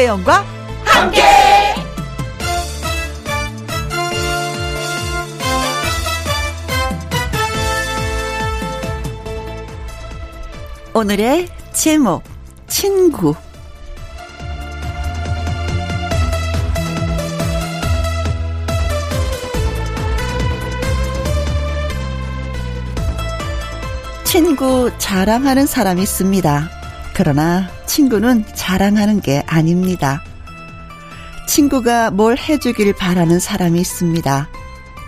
김혜영과 함께. 오늘의 제목 친구 친구 자랑하는 사람이 있습니다. 그러나 친구는 자랑하는 게 아닙니다. 친구가 뭘 해주길 바라는 사람이 있습니다.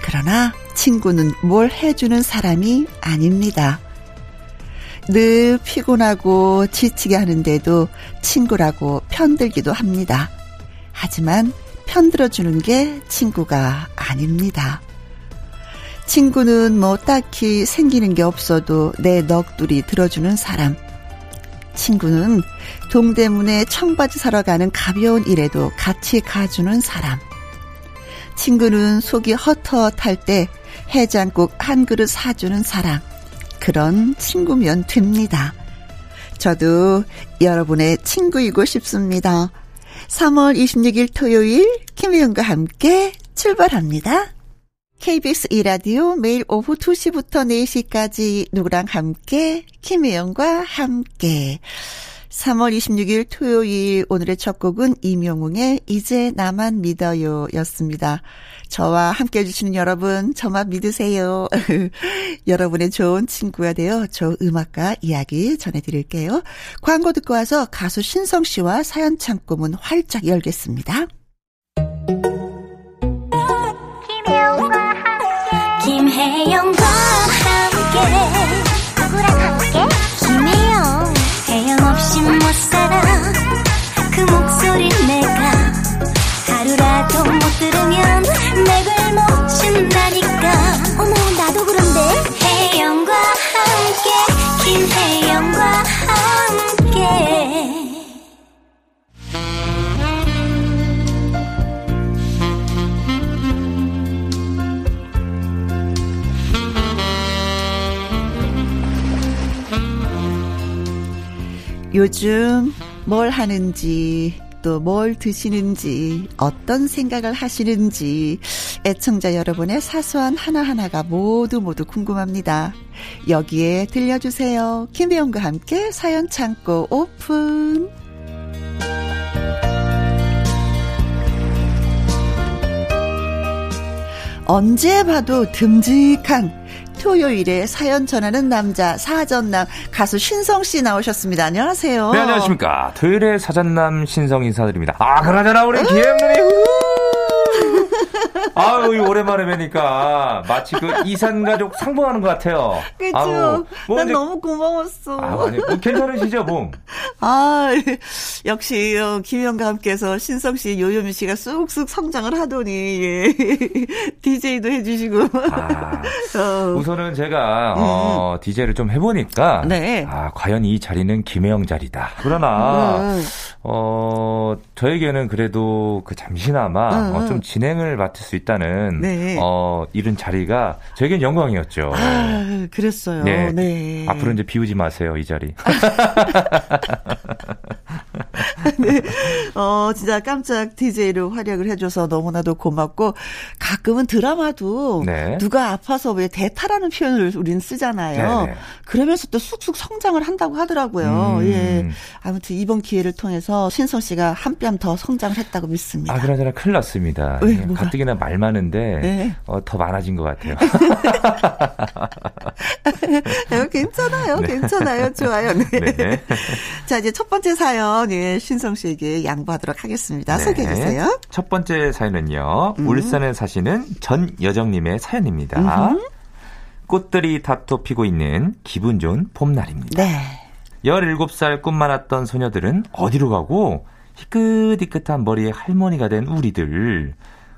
그러나 친구는 뭘 해주는 사람이 아닙니다. 늘 피곤하고 지치게 하는데도 친구라고 편들기도 합니다. 하지만 편들어주는 게 친구가 아닙니다. 친구는 뭐 딱히 생기는 게 없어도 내 넋두리 들어주는 사람. 친구는 동대문에 청바지 사러 가는 가벼운 일에도 같이 가주는 사람. 친구는 속이 헛헛할 때 해장국 한 그릇 사주는 사람. 그런 친구면 됩니다. 저도 여러분의 친구이고 싶습니다. 3월 26일 토요일 김혜영과 함께 출발합니다. KBS 이라디오 매일 오후 2시부터 4시까지 누구랑 함께 김혜영과 함께 3월 26일 토요일 오늘의 첫 곡은 이명웅의 이제 나만 믿어요 였습니다. 저와 함께 해주시는 여러분 저만 믿으세요. 여러분의 좋은 친구가 되어 저 음악과 이야기 전해드릴게요. 광고 듣고 와서 가수 신성 씨와 사연 창고문 활짝 열겠습니다. 김혜영과 함께 요즘 뭘 하는지 또 뭘 드시는지 어떤 생각을 하시는지 애청자 여러분의 사소한 하나하나가 모두 모두 궁금합니다. 여기에 들려주세요. 김혜영과 함께 사연 창고 오픈. 언제 봐도 듬직한 토요일에 사연 전하는 남자 사전남 가수 신성 씨 나오셨습니다. 안녕하세요. 네, 안녕하십니까. 토요일에 사전남 신성 인사드립니다. 아, 그러잖아, 우리 기행 누님. 아유, 오랜만에 뵈니까 마치 그 이산가족 상봉하는 것 같아요. 그죠? 아우, 뭐난 이제- 너무 고마웠어. 아, 아니, 뭐 괜찮으시죠, 뭐. 아, 역시, 어, 김희영과 함께해서 신성 씨, 요요미 씨가 쑥쑥 성장을 하더니, 예. DJ도 해주시고. 아, 어, 우선은 제가, 어, DJ를 좀 해보니까. 네. 아, 과연 이 자리는 김혜영 자리다. 그러나, 음. 어, 저에게는 그래도 그 잠시나마 음, 어, 음. 좀 진행을 맡을 수 있 다는, 네. 어, 이런 자리가 저에겐 영광이었죠. 아, 그랬어요. 네. 네. 앞으로 이제 비우지 마세요, 이 자리. 어, 진짜 깜짝 DJ로 활약을 해줘서 너무나도 고맙고, 가끔은 드라마도 네. 누가 아파서 왜 대타라는 표현을 우린 쓰잖아요. 네네. 그러면서 또 쑥쑥 성장을 한다고 하더라고요. 음. 예. 아무튼 이번 기회를 통해서 신성 씨가 한뼘더 성장을 했다고 믿습니다. 아, 그나저나 큰일 났습니다. 왜, 예, 뭐가? 가뜩이나 말 많은데, 네. 어, 더 많아진 것 같아요. 어, 괜찮아요. 네. 괜찮아요. 좋아요. 네. 네. 자, 이제 첫 번째 사연, 예, 신성 씨에게 양보하도록 하겠습니다. 네. 소개해 주세요. 첫 번째 사연은요, 음. 울산에 사시는 전여정님의 사연입니다. 꽃들이 다투 피고 있는 기분 좋은 봄날입니다. 네. 17살 꿈 많았던 소녀들은 어디로 가고 희끗희끗한 머리에 할머니가 된 우리들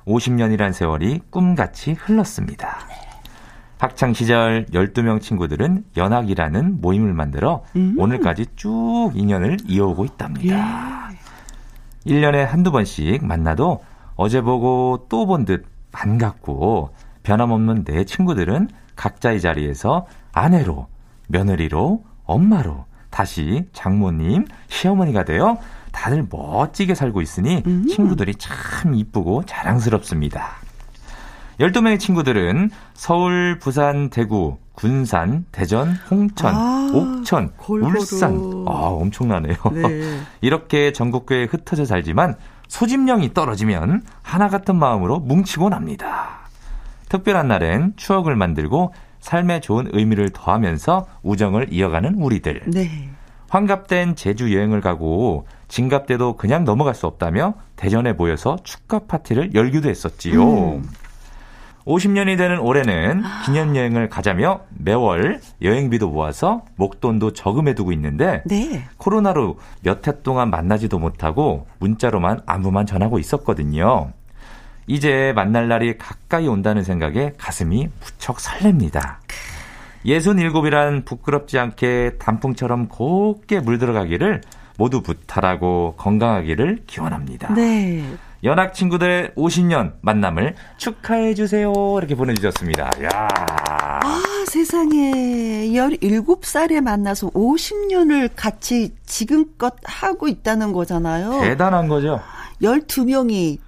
50년이란 세월이 꿈같이 흘렀습니다. 학창 시절 12명 친구들은 연학이라는 모임을 만들어 음. 오늘까지 쭉 인연을 이어오고 있답니다. 1년에 한두 번씩 만나도 어제 보고 또 본 듯 반갑고 변함없는 내 친구들은 각자의 자리에서 아내로, 며느리로, 엄마로, 다시 장모님, 시어머니가 되어 다들 멋지게 살고 있으니 음. 친구들이 참 이쁘고 자랑스럽습니다. 12명의 친구들은 서울, 부산, 대구, 군산, 대전, 홍천, 아, 옥천, 골고루. 울산. 아, 엄청나네요. 네. 이렇게 전국교에 흩어져 살지만 소집령이 떨어지면 하나 같은 마음으로 뭉치고 납니다. 특별한 날엔 추억을 만들고 삶에 좋은 의미를 더하면서 우정을 이어가는 우리들. 네. 환갑된 제주 여행을 가고 진갑 때도 그냥 넘어갈 수 없다며 대전에 모여서 축가 파티를 열기도 했었지요. 음. 50년이 되는 올해는 기념여행을 가자며 매월 여행비도 모아서 목돈도 저금해두고 있는데 네. 코로나로 몇 해 동안 만나지도 못하고 문자로만 안부만 전하고 있었거든요. 이제 만날 날이 가까이 온다는 생각에 가슴이 무척 설렙니다. 67이란 부끄럽지 않게 단풍처럼 곱게 물들어가기를 모두 부탈하고 건강하기를 기원합니다. 네. 연학 친구들의 50년 만남을 축하해 주세요. 이렇게 보내주셨습니다. 야. 아, 세상에. 17살에 만나서 50년을 같이 지금껏 하고 있다는 거잖아요. 대단한 거죠. 12명이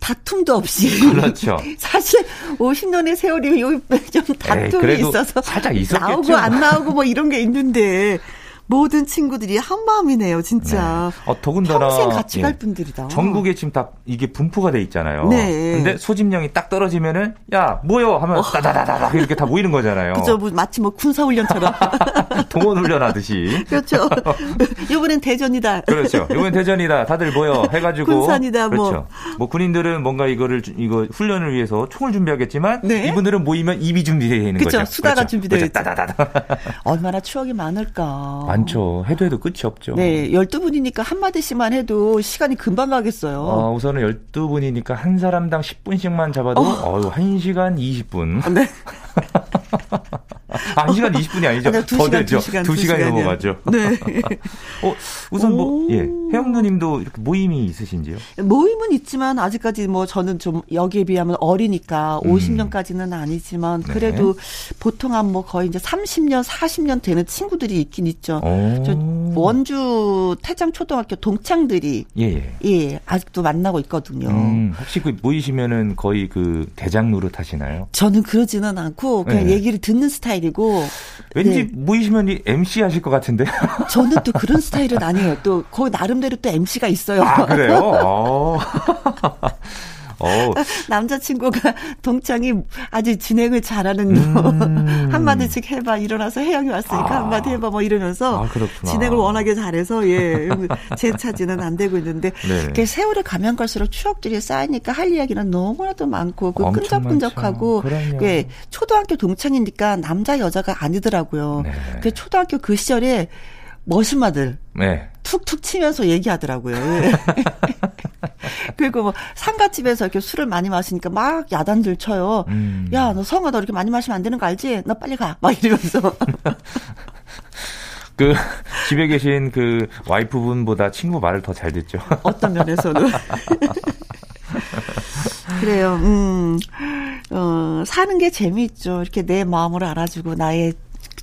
다툼도 없이. 그렇죠. 사실 50년의 세월이 좀 다툼이 에이, 있어서 살짝 있었겠죠. 나오고 안 나오고 뭐 이런 게 있는데 모든 친구들이 한 마음이네요, 진짜. 네. 어, 더군다나 평생 같이 갈 예. 분들이다. 전국에 지금 다 이게 분포가 돼 있잖아요. 네. 근데 소집령이 딱 떨어지면은 야 모여 하면 어. 따다다다다 이렇게 다 모이는 거잖아요. 그죠, 뭐 마치 뭐 군사 훈련처럼. 동원 훈련하듯이. 그렇죠. 이번엔 대전이다. 그렇죠. 이번엔 대전이다. 다들 모여 해가지고. 군산이다. 뭐. 그렇죠. 뭐 군인들은 뭔가 이거를 이거 훈련을 위해서 총을 준비하겠지만 네. 이분들은 모이면 입이 준비되어 있는 그쵸, 거죠. 수다가 그렇죠. 준비되어 있죠. 따다다다. 얼마나 추억이 많을까. 많죠. 해도 해도 끝이 없죠. 네, 12분이니까 한마디씩만 해도 시간이 금방 가겠어요. 어, 우선은 12분이니까 한 사람당 10분씩만 잡아도 어. 유 1시간 20분. 네. 아, 1시간 20분이 아니죠. 아니, 더 되죠. 2시간, 2시간이 넘어가죠. 네. 어, 우선 뭐, 예. 혜영 누님도 이렇게 모임이 있으신지요? 모임은 있지만 아직까지 뭐 저는 좀 여기에 비하면 어리니까 음. 50년까지는 아니지만 네. 그래도 네. 보통 한 뭐 거의 이제 30년, 40년 되는 친구들이 있긴 있죠. 저 원주 태장 초등학교 동창들이 예, 예. 예, 아직도 만나고 있거든요. 음, 혹시 그 모이시면은 거의 그 대장 노릇 하시나요? 저는 그러지는 않고 그냥 네. 얘기를 듣는 스타일 이고 왠지 네. 모이시면 MC 하실 것 같은데. 저는 또 그런 스타일은 아니에요. 또 거기 나름대로 또 MC가 있어요. 아, 그래요? 어. 남자친구가 동창이 아주 진행을 잘하는 거. 음. 한마디씩 해봐. 일어나서 혜영이 왔으니까 아. 한마디 해봐. 뭐 이러면서 아, 진행을 워낙에 잘해서 예. 제 차지는 안 되고 있는데 네. 세월이 가면 갈수록 추억들이 쌓이니까 할 이야기는 너무나도 많고 그 끈적끈적하고 예. 초등학교 동창이니까 남자 여자가 아니더라고요. 네. 그 초등학교 그 시절에 머신마들 네. 툭툭 치면서 얘기하더라고요. 예. 그리고 뭐 상가집에서 이렇게 술을 많이 마시니까 막 야단들 쳐요. 음. 야, 너 성아 너 이렇게 많이 마시면 안 되는 거 알지? 너 빨리 가. 막 이러면서. 그 집에 계신 그 와이프분보다 친구 말을 더 잘 듣죠. 어떤 면에서는. 그래요. 음. 어, 사는 게 재미있죠. 이렇게 내 마음을 알아주고 나의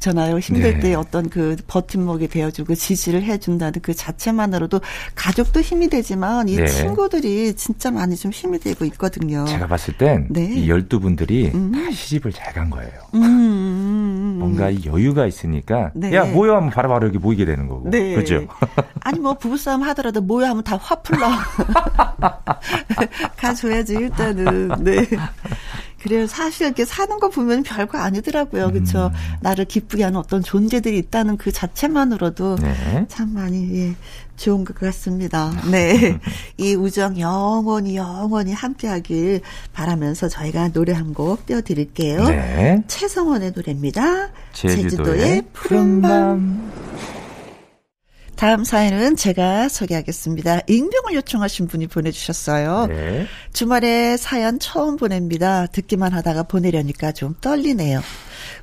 그렇잖아요. 힘들 네. 때 어떤 그 버팀목이 되어주고 지지를 해준다는 그 자체만으로도 가족도 힘이 되지만 이 네. 친구들이 진짜 많이 좀 힘이 되고 있거든요. 제가 봤을 땐이 네. 12분들이 음. 다 시집을 잘 간 거예요. 음, 음, 음. 뭔가 이 여유가 있으니까 네. 야 모여 하면 바로 바로 여기 모이게 되는 거고. 네. 그렇죠? 아니 뭐 부부싸움 하더라도 모여 하면 다 화풀러 가줘야지 일단은. 네. 그래요. 사실 이렇게 사는 거 보면 별거 아니더라고요. 그렇죠. 음. 나를 기쁘게 하는 어떤 존재들이 있다는 그 자체만으로도 네. 참 많이 예, 좋은 것 같습니다. 네. 이 우정 영원히 영원히 함께하길 바라면서 저희가 노래 한 곡 띄워드릴게요. 네. 최성원의 노래입니다. 제주도의, 제주도의 푸른 밤. 다음 사연은 제가 소개하겠습니다. 익명을 요청하신 분이 보내주셨어요. 네. 주말에 사연 처음 보냅니다. 듣기만 하다가 보내려니까 좀 떨리네요.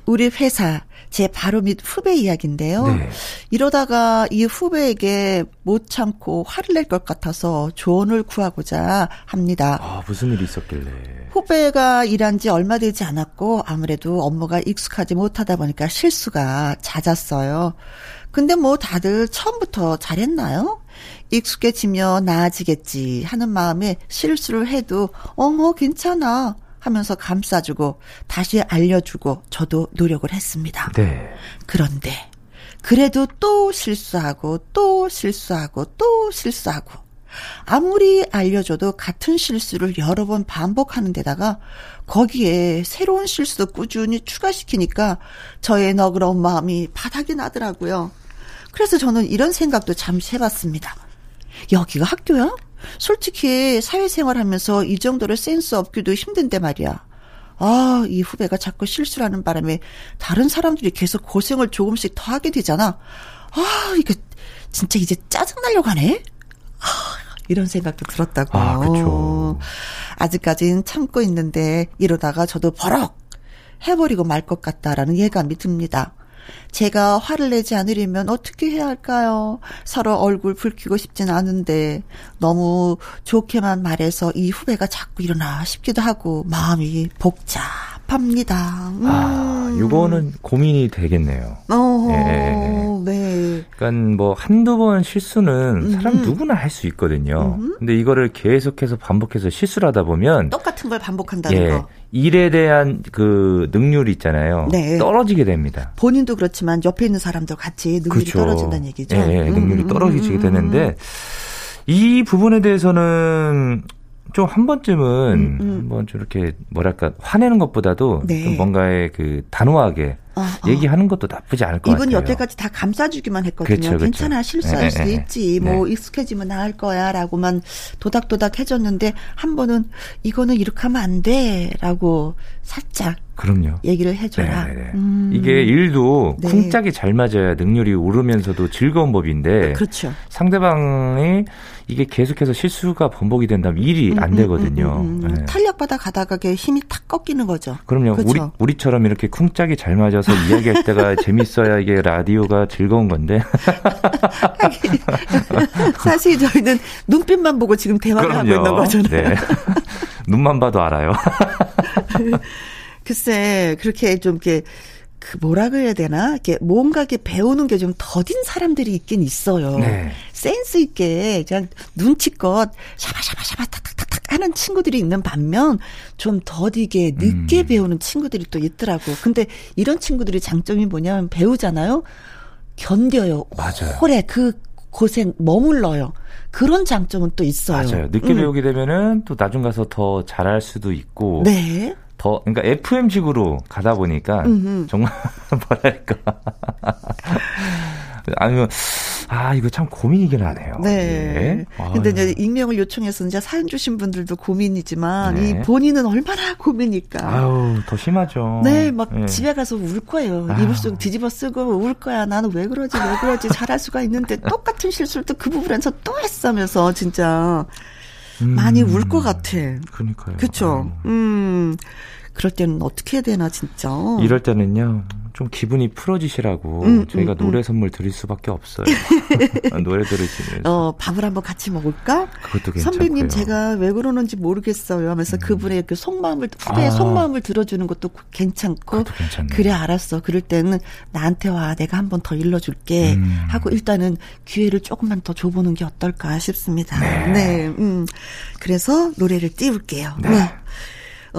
우리 회사 제 바로 밑 후배 이야기인데요. 네. 이러다가 이 후배에게 못 참고 화를 낼 것 같아서 조언을 구하고자 합니다. 아, 무슨 일이 있었길래? 후배가 일한 지 얼마 되지 않았고 아무래도 업무가 익숙하지 못하다 보니까 실수가 잦았어요. 근데 뭐 다들 처음부터 잘했나요? 익숙해지며 나아지겠지 하는 마음에 실수를 해도 어머 괜찮아 하면서 감싸주고 다시 알려주고 저도 노력을 했습니다. 네. 그런데 그래도 또 실수하고 또 실수하고 또 실수하고 아무리 알려줘도 같은 실수를 여러 번 반복하는 데다가 거기에 새로운 실수도 꾸준히 추가시키니까 저의 너그러운 마음이 바닥이 나더라고요. 그래서 저는 이런 생각도 잠시 해봤습니다. 여기가 학교야? 솔직히 사회생활 하면서 이 정도로 센스 없기도 힘든데 말이야. 아, 이 후배가 자꾸 실수하는 바람에 다른 사람들이 계속 고생을 조금씩 더 하게 되잖아. 아, 이거 진짜 이제 짜증나려고 하네? 아, 이런 생각도 들었다고. 아, 그렇죠. 아직까진 참고 있는데 이러다가 저도 버럭 해버리고 말 것 같다라는 예감이 듭니다. 제가 화를 내지 않으려면 어떻게 해야 할까요? 서로 얼굴 붉히고 싶진 않은데 너무 좋게만 말해서 이 후배가 자꾸 일어나 싶기도 하고 마음이 복잡합니다. 음. 아, 이거는 고민이 되겠네요. 어, 예. 네. 그러니까 뭐 한두 번 실수는 사람 음. 누구나 할 수 있거든요. 음. 근데 이거를 계속해서 반복해서 실수를 하다 보면 똑같은 걸 반복한다는 예, 거. 일에 대한 그 능률이 있잖아요. 네. 떨어지게 됩니다. 본인도 그렇지만 옆에 있는 사람도 같이 능률이 그렇죠. 떨어진다는 얘기죠. 예, 예 능률이 음, 음, 떨어지게 음, 되는데 이 부분에 대해서는 좀 한 번쯤은 음, 음. 한번 좀 이렇게 뭐랄까 화내는 것보다도 네. 좀 뭔가의 그 단호하게 어, 어. 얘기하는 것도 나쁘지 않을 것 이분 같아요. 이분 여태까지 다 감싸주기만 했거든요. 그렇죠, 그렇죠. 괜찮아 실수할 네, 수도 네, 있지. 뭐 네. 익숙해지면 나을 거야라고만 도닥도닥 해줬는데 한 번은 이거는 이렇게 하면 안 돼라고 살짝 그럼요. 얘기를 해줘라. 네, 네, 네. 음. 이게 일도 네. 쿵짝이 잘 맞아야 능률이 오르면서도 즐거운 법인데 그렇죠. 상대방이 이게 계속해서 실수가 반복이 된다면 일이 음, 안 음, 되거든요. 음, 음, 음, 네. 탄력받아 가다가 힘이 탁 꺾이는 거죠. 그럼요. 그렇죠. 우리 우리 처럼 이렇게 쿵짝이 잘 맞아서 이야기할 때가 재밌어야 이게 라디오가 즐거운 건데. 사실 저희는 눈빛만 보고 지금 대화를 그럼요. 하고 있는 거잖아요. 네. 눈만 봐도 알아요. 글쎄 그렇게 좀 이렇게 그 뭐라 그래야 되나? 이렇게 뭔가 이렇게 배우는 게 좀 더딘 사람들이 있긴 있어요. 네. 센스 있게 그냥 눈치껏 샤바샤바샤바 탁탁탁탁 하는 친구들이 있는 반면 좀 더디게 늦게 음. 배우는 친구들이 또 있더라고. 근데 이런 친구들이 장점이 뭐냐면 배우잖아요. 견뎌요. 맞아요. 오래 그 고생 머물러요. 그런 장점은 또 있어요. 맞아요. 늦게 음. 배우게 되면은 또 나중 가서 더 잘할 수도 있고. 네. 더 그러니까 FM식으로 가다 보니까 음흠. 정말 뭐랄까 아니면 아 이거 참 고민이긴 하네요. 네. 예. 근데 이제 익명을 요청해서 이제 사연 주신 분들도 고민이지만 네. 이 본인은 얼마나 고민일까. 아우 더 심하죠. 네, 막 네. 집에 가서 울 거예요. 아유. 이불 속 뒤집어 쓰고 울 거야. 나는 왜 그러지 왜 그러지 잘할 수가 있는데 똑같은 실수를 또 그 부분에서 또 했으면서 진짜. 음. 많이 울 것 같아. 그러니까요. 그렇죠. 음. 그럴 때는 어떻게 해야 되나 진짜. 이럴 때는요. 좀 기분이 풀어지시라고 음, 저희가 음, 음. 노래 음. 선물 드릴 수밖에 없어요. 노래 들으시면. 어, 밥을 한번 같이 먹을까? 그것도 괜찮고요. 선배님 제가 왜 그러는지 모르겠어요 하면서 음. 그분의 그 속마음을 후배의 아. 속마음을 들어주는 것도 괜찮고 그래 알았어. 그럴 때는 나한테 와 내가 한번 더 일러줄게 음. 하고 일단은 기회를 조금만 더 줘보는 게 어떨까 싶습니다. 네. 네. 음. 그래서 노래를 띄울게요. 네. 네.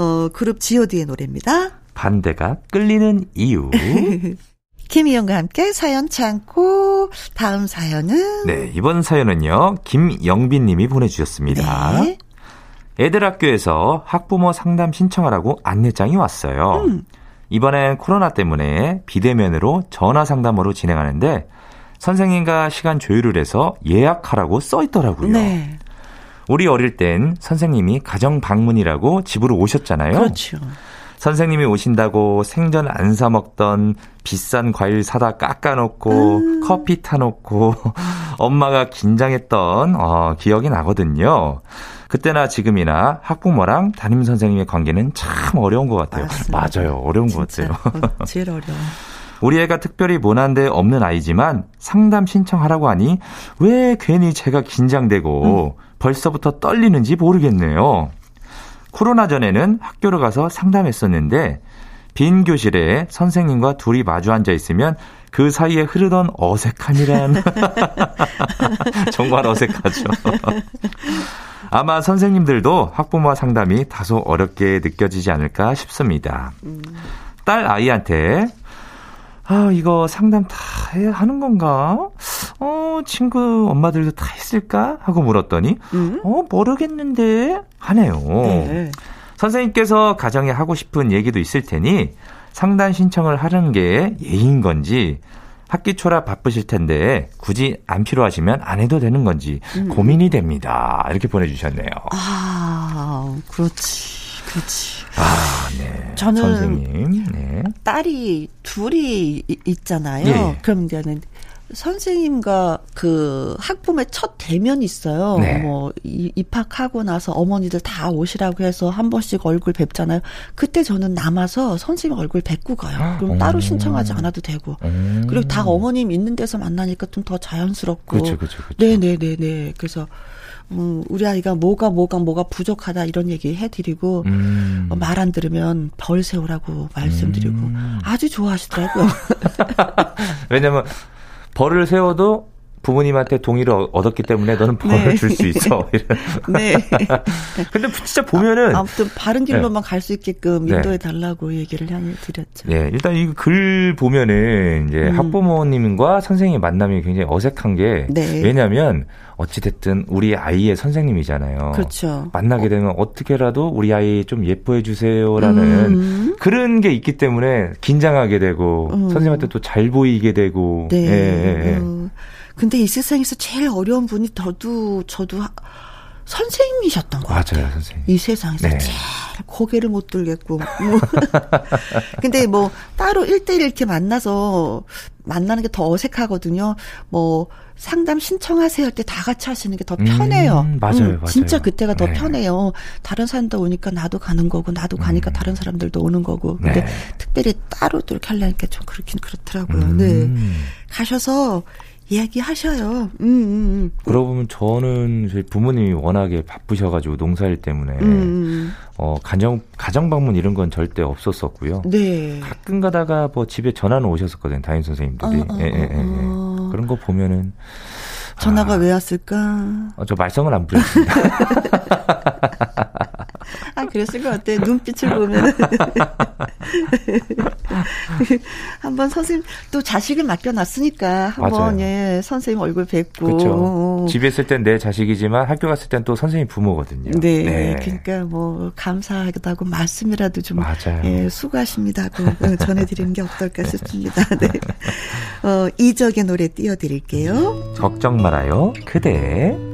어, 그룹 G.O.D의 노래입니다. 반대가 끌리는 이유. 김희영과 함께 사연 참고 다음 사연은 네 이번 사연은요 김영빈 님이 보내주셨습니다. 네. 애들 학교에서 학부모 상담 신청하라고 안내장이 왔어요. 음. 이번엔 코로나 때문에 비대면으로 전화 상담으로 진행하는데 선생님과 시간 조율을 해서 예약하라고 써 있더라고요. 네. 우리 어릴 땐 선생님이 가정 방문이라고 집으로 오셨잖아요. 그렇죠. 선생님이 오신다고 생전 안 사 먹던 비싼 과일 사다 깎아놓고 음. 커피 타놓고 엄마가 긴장했던 어, 기억이 나거든요. 그때나 지금이나 학부모랑 담임 선생님의 관계는 참 어려운 것 같아요. 맞습니다. 맞아요. 어려운 것 같아요. 어, 제일 어려워. 우리 애가 특별히 모난 데 없는 아이지만 상담 신청하라고 하니 왜 괜히 제가 긴장되고 음. 벌써부터 떨리는지 모르겠네요. 코로나 전에는 학교를 가서 상담했었는데 빈 교실에 선생님과 둘이 마주 앉아 있으면 그 사이에 흐르던 어색함이란 정말 어색하죠. 아마 선생님들도 학부모 상담이 다소 어렵게 느껴지지 않을까 싶습니다. 딸 아이한테 아, 이거 상담 다 해야 하는 건가? 어, 친구 엄마들도 다 했을까? 하고 물었더니, 음? 어, 모르겠는데? 하네요. 네. 선생님께서 가정에 하고 싶은 얘기도 있을 테니, 상담 신청을 하는 게 예인 건지, 학기 초라 바쁘실 텐데 굳이 안 필요하시면 안 해도 되는 건지 음. 고민이 됩니다. 이렇게 보내주셨네요. 아, 그렇지. 그렇지. 아, 네. 저는 선생님, 네. 딸이 둘이 있잖아요. 예. 그럼 이제는 선생님과 그 학부모의 첫 대면이 있어요. 네. 뭐 입학하고 나서 어머니들 다 오시라고 해서 한 번씩 얼굴 뵙잖아요. 그때 저는 남아서 선생님 얼굴 뵙고 가요. 그럼 음. 따로 신청하지 않아도 되고. 음. 그리고 다 어머님 있는 데서 만나니까 좀 더 자연스럽고. 그렇죠, 그렇죠, 그렇죠. 네, 네, 네, 네. 그래서 음, 우리 아이가 뭐가 뭐가 뭐가 부족하다 이런 얘기 해드리고 음. 어, 말안 들으면 벌 세우라고 말씀드리고 음. 아주 좋아하시더라고요. 왜냐면 벌을 세워도 부모님한테 동의를 얻었기 때문에 너는 벌을 네. 줄수 있어. 네. 근데 진짜 보면은 아 무튼 바른 길로만 네. 갈수 있게끔 네. 인도해 달라고 얘기를 드렸죠. 네, 일단 이 글 보면은 이제 음. 학부모님과 선생님 만남이 굉장히 어색한 게 네. 왜냐하면 어찌 됐든 우리 아이의 선생님이잖아요. 그렇죠. 만나게 되면 어. 떻게라도 우리 아이 좀 예뻐해 주세요라는 음. 그런 게 있기 때문에 긴장하게 되고 음. 선생님한테 또 잘 보이게 되고. 네. 예, 예, 예. 음. 근데 이 세상에서 제일 어려운 분이 저도 저도 선생님이셨던 것 맞아요, 같아요. 선생님. 이 세상에서 네. 제일 고개를 못 들겠고. 뭐. 근데 뭐 따로 1대1 이렇게 만나서 만나는 게 더 어색하거든요. 뭐 상담 신청하세요 할 때 다 같이 하시는 게 더 편해요. 음, 맞아요, 음, 맞아요. 진짜 그때가 더 네. 편해요. 다른 사람도 오니까 나도 가는 거고, 나도 가니까 음. 다른 사람들도 오는 거고. 근데 네. 특별히 따로 또 이렇게 하려니까 좀 그렇긴 그렇더라고요. 음. 네. 가셔서 이야기하셔요. 음, 음, 음. 그러고 보면 저는 저희 부모님이 워낙에 바쁘셔가지고 농사일 때문에 음. 음. 어 가정 가정 방문 이런 건 절대 없었었고요. 네. 가끔 가다가 뭐 집에 전화는 오셨었거든요. 담임 선생님들이. 어, 어, 예, 예, 예, 예. 어. 그런 거 보면은 전화가 아, 왜 왔을까? 어, 저 말썽은 안 부렸습니다. 아, 그랬을 것 같아. 눈빛을 보면. 한번 선생님, 또 자식을 맡겨놨으니까, 한번, 예, 선생님 얼굴 뵙고. 그렇죠. 집에 있을 땐 내 자식이지만 학교 갔을 땐 또 선생님 부모거든요. 네. 네. 그러니까 뭐, 감사하다고 말씀이라도 좀. 맞아요. 예, 수고하십니다 하고 어, 전해드리는 게 어떨까 싶습니다. 네. 어, 이적의 노래 띄워드릴게요. 걱정 말아요. 그대.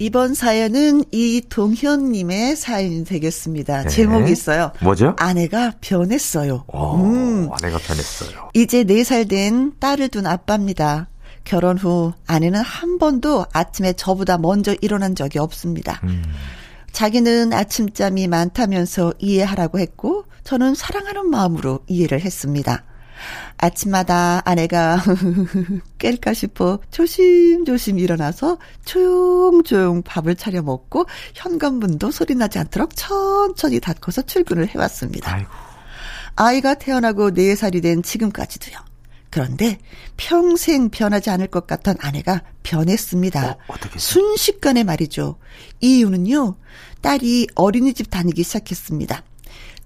이번 사연은 이동현님의 사연 되겠습니다. 네. 제목이 있어요. 뭐죠? 아내가 변했어요. 오, 음. 아내가 변했어요. 이제 4살 된 딸을 둔 아빠입니다. 결혼 후 아내는 한 번도 아침에 저보다 먼저 일어난 적이 없습니다. 음. 자기는 아침잠이 많다면서 이해하라고 했고 저는 사랑하는 마음으로 이해를 했습니다. 아침마다 아내가 깰까 싶어 조심조심 일어나서 조용조용 밥을 차려 먹고 현관문도 소리나지 않도록 천천히 닫고서 출근을 해왔습니다. 아이고. 아이가 태어나고 4살이 된 지금까지도요. 그런데 평생 변하지 않을 것 같던 아내가 변했습니다. 어, 순식간에 말이죠. 이유는요. 딸이 어린이집 다니기 시작했습니다.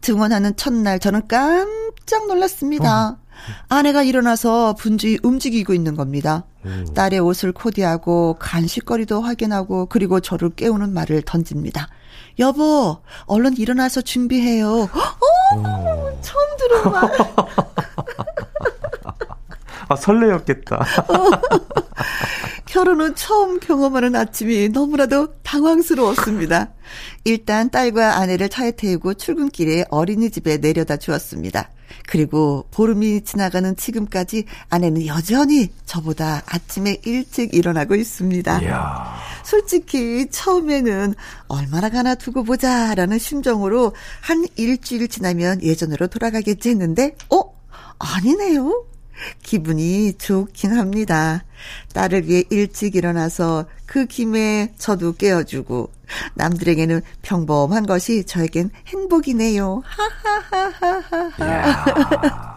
등원하는 첫날 저는 깜짝 놀랐습니다. 어. 아내가 일어나서 분주히 움직이고 있는 겁니다. 오. 딸의 옷을 코디하고 간식거리도 확인하고 그리고 저를 깨우는 말을 던집니다. 여보, 얼른 일어나서 준비해요. 어, 오. 처음 들은 말. 아, 설레였겠다. 결혼 후 처음 경험하는 아침이 너무나도 당황스러웠습니다. 일단 딸과 아내를 차에 태우고 출근길에 어린이집에 내려다 주었습니다. 그리고 보름이 지나가는 지금까지 아내는 여전히 저보다 아침에 일찍 일어나고 있습니다. 이야. 솔직히 처음에는 얼마나 가나 두고 보자라는 심정으로 한 일주일 지나면 예전으로 돌아가겠지 했는데, 어? 아니네요. 기분이 좋긴 합니다. 딸을 위해 일찍 일어나서 그 김에 저도 깨워주고 남들에게는 평범한 것이 저에겐 행복이네요. 하하하하하.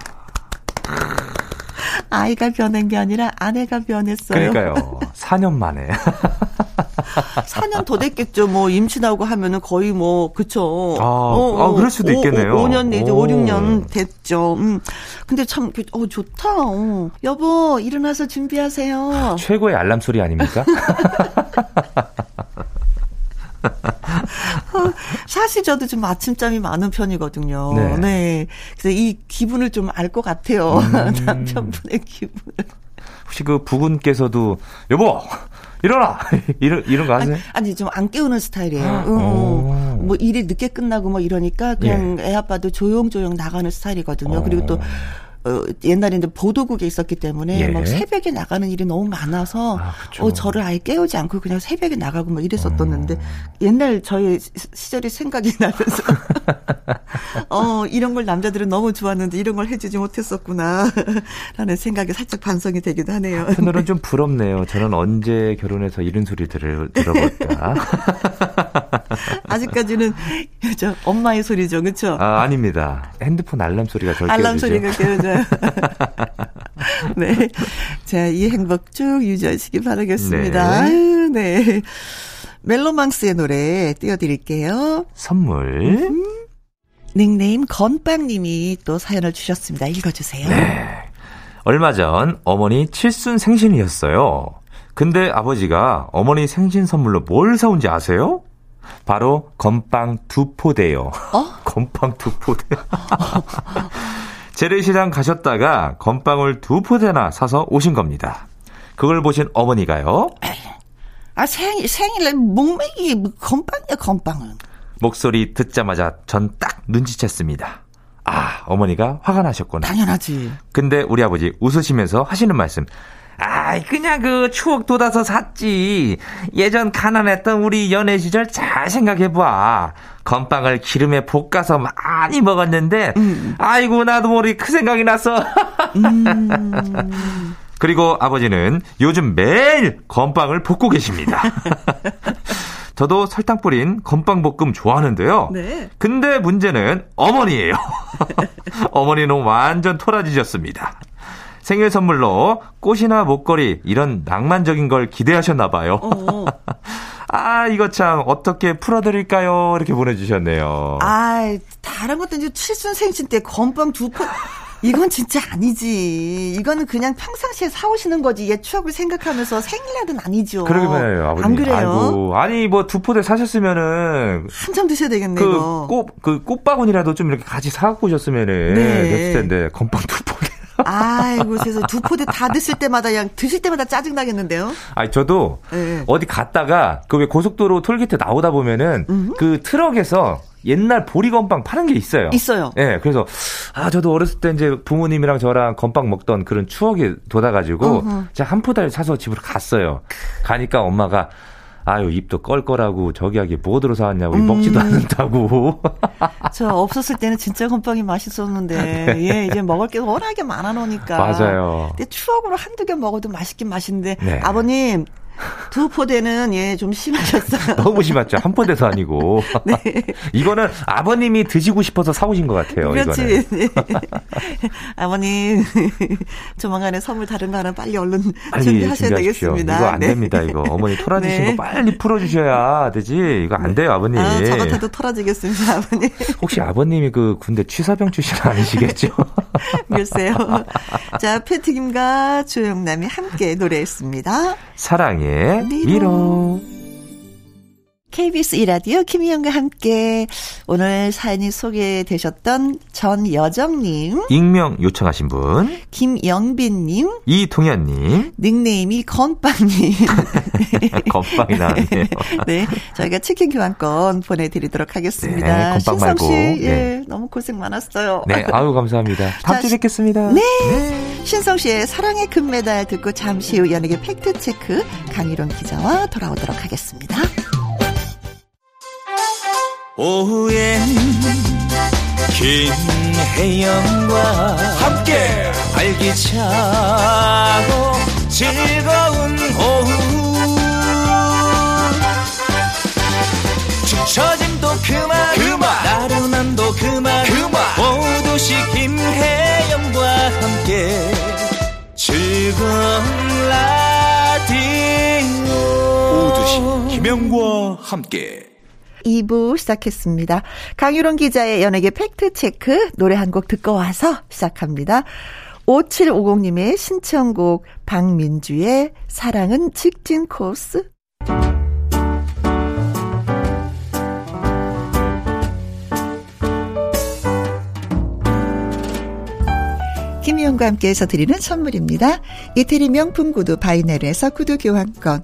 아이가 변한 게 아니라 아내가 변했어요. 그러니까요. 4년 만에. 4년 더 됐겠죠. 뭐 임신하고 하면은 거의 뭐 그쵸. 아, 어, 아 그럴 수도 오, 있겠네요. 5, 년 내지 5, 6년 됐죠. 음. 근데 참 어, 좋다. 어. 여보 일어나서 준비하세요. 최고의 알람 소리 아닙니까? 사실 저도 좀 아침잠이 많은 편이거든요. 네. 네. 그래서 이 기분을 좀 알 것 같아요. 음. 남편분의 기분을. 혹시 그 부군께서도 여보 일어나 이런 이런 거 하세요? 아니, 좀 안 깨우는 스타일이에요. 응, 응. 뭐 일이 늦게 끝나고 뭐 이러니까 그냥 예. 애 아빠도 조용조용 나가는 스타일이거든요. 어. 그리고 또 어, 옛날에 이제 보도국에 있었기 때문에 예. 막 새벽에 나가는 일이 너무 많아서 아, 어, 저를 아예 깨우지 않고 그냥 새벽에 나가고 막 이랬었었는데 음. 옛날 저의 시절이 생각이 나면서 어, 이런 걸 남자들은 너무 좋았는데 이런 걸 해주지 못했었구나 라는 생각이 살짝 반성이 되기도 하네요. 한편으로는 네. 좀 부럽네요. 저는 언제 결혼해서 이런 소리 들을, 들어볼까. 아직까지는 저 엄마의 소리죠, 그렇죠? 아, 아닙니다. 핸드폰 알람 소리가 절 알람 소리가 깨워져요. 네. 자, 이 행복 쭉 유지하시기 바라겠습니다. 네. 아유, 네. 멜로망스의 노래 띄워드릴게요. 선물. 음. 닉네임 건빵님이 또 사연을 주셨습니다. 읽어주세요. 네. 얼마 전 어머니 칠순 생신이었어요. 근데 아버지가 어머니 생신 선물로 뭘 사온지 아세요? 바로 건빵 두 포대요. 어? 건빵 두 포대. 재래시장 가셨다가 건빵을 두 포대나 사서 오신 겁니다. 그걸 보신 어머니가요. 아, 생, 생일에 목매기 뭐 건빵이야, 건빵은. 목소리 듣자마자 전 딱 눈치챘습니다. 아, 어머니가 화가 나셨구나. 당연하지. 근데 우리 아버지 웃으시면서 하시는 말씀. 아이, 그냥 그 추억 돋아서 샀지. 예전 가난했던 우리 연애 시절 잘 생각해봐. 건빵을 기름에 볶아서 많이 먹었는데, 음. 아이고, 나도 모르게 그 생각이 났어. 음. 그리고 아버지는 요즘 매일 건빵을 볶고 계십니다. 저도 설탕 뿌린 건빵 볶음 좋아하는데요. 네. 근데 문제는 어머니예요. 어머니는 완전 토라지셨습니다. 생일 선물로 꽃이나 목걸이 이런 낭만적인 걸 기대하셨나 봐요. 어. 아, 이거 참 어떻게 풀어드릴까요? 이렇게 보내주셨네요. 아, 다른 것도 이제 칠순 생신 때 건빵 두 포. 이건 진짜 아니지. 이거는 그냥 평상시에 사오시는 거지. 옛 추억을 생각하면서 생일날은 아니죠. 그러게 말이에요, 아버님. 안 그래요? 아이고, 아니, 뭐 두 포대 사셨으면은. 한참 드셔야 되겠네, 그 꽃, 그 꽃바구니라도 좀 이렇게 같이 사갖고 오셨으면은. 네. 됐을 텐데, 건빵 두 포대. 아이고, 그래서 두 포대 다 드실 때마다 그냥 드실 때마다 짜증 나겠는데요? 아니, 저도 네. 어디 갔다가 그 왜 고속도로 톨게이트 나오다 보면은 음흠. 그 트럭에서 옛날 보리 건빵 파는 게 있어요. 있어요. 예, 네, 그래서 아 저도 어렸을 때 이제 부모님이랑 저랑 건빵 먹던 그런 추억이 돋아가지고 제가 한 포대를 사서 집으로 갔어요. 가니까 엄마가 아유 입도 껄껄하고 저기 하게 뭐 들어 사왔냐고 음. 먹지도 않는다고. 저 없었을 때는 진짜 건빵이 맛있었는데 네. 예 이제 먹을 게 워낙에 많아 놓으니까. 맞아요. 근데 추억으로 한두 개 먹어도 맛있긴 맛있는데 네. 아버님 두 포대는 예 좀 심하셨어요. 너무 심했죠. 한 포대도 아니고. 네. 이거는 아버님이 드시고 싶어서 사오신 것 같아요. 그렇지. 네. 아버님 조만간에 선물 다른 거 하나 빨리 얼른 빨리 준비하셔야 준비하십시오. 되겠습니다. 이거 안 네. 됩니다. 이거 어머니 토라지신 네. 거 빨리 풀어주셔야 되지. 이거 안 돼요, 아버님. 아, 저 같아도 토라지겠습니다, 아버님. 혹시 아버님이 그 군대 취사병 출신 아니시겠죠? 글쎄요. 자, 패티김과 조영남이 함께 노래했습니다. 사랑 의 미로. KBS 이라디오 김희영과 함께 오늘 사연이 소개되셨던 전여정님, 익명 요청하신 분, 김영빈님, 이동현님, 닉네임이 건빵님. 건빵이 나왔네요. 네, 저희가 치킨 교환권 보내드리도록 하겠습니다. 네, 건빵 말고. 씨, 예, 네. 너무 고생 많았어요. 네, 아유 감사합니다. 다음 주에 뵙겠습니다. 네. 네. 신성 씨의 사랑의 금메달 듣고 잠시 후 연예계 팩트 체크 강희론 기자와 돌아오도록 하겠습니다. 오후엔 김혜영과 함께. 활기차고 즐거운 오후. 축 처짐도 그만, 그만. 나른함도 그만, 그만. 모두시 김혜영과 함께 즐거운 라디오. 오두시 김혜영과 함께. 2부 시작했습니다. 강유론 기자의 연예계 팩트체크 노래 한 곡 듣고 와서 시작합니다. 5750님의 신청곡 박민주의 사랑은 직진 코스 김희영과 함께해서 드리는 선물입니다. 이태리 명품 구두 바이네르에서 구두 교환권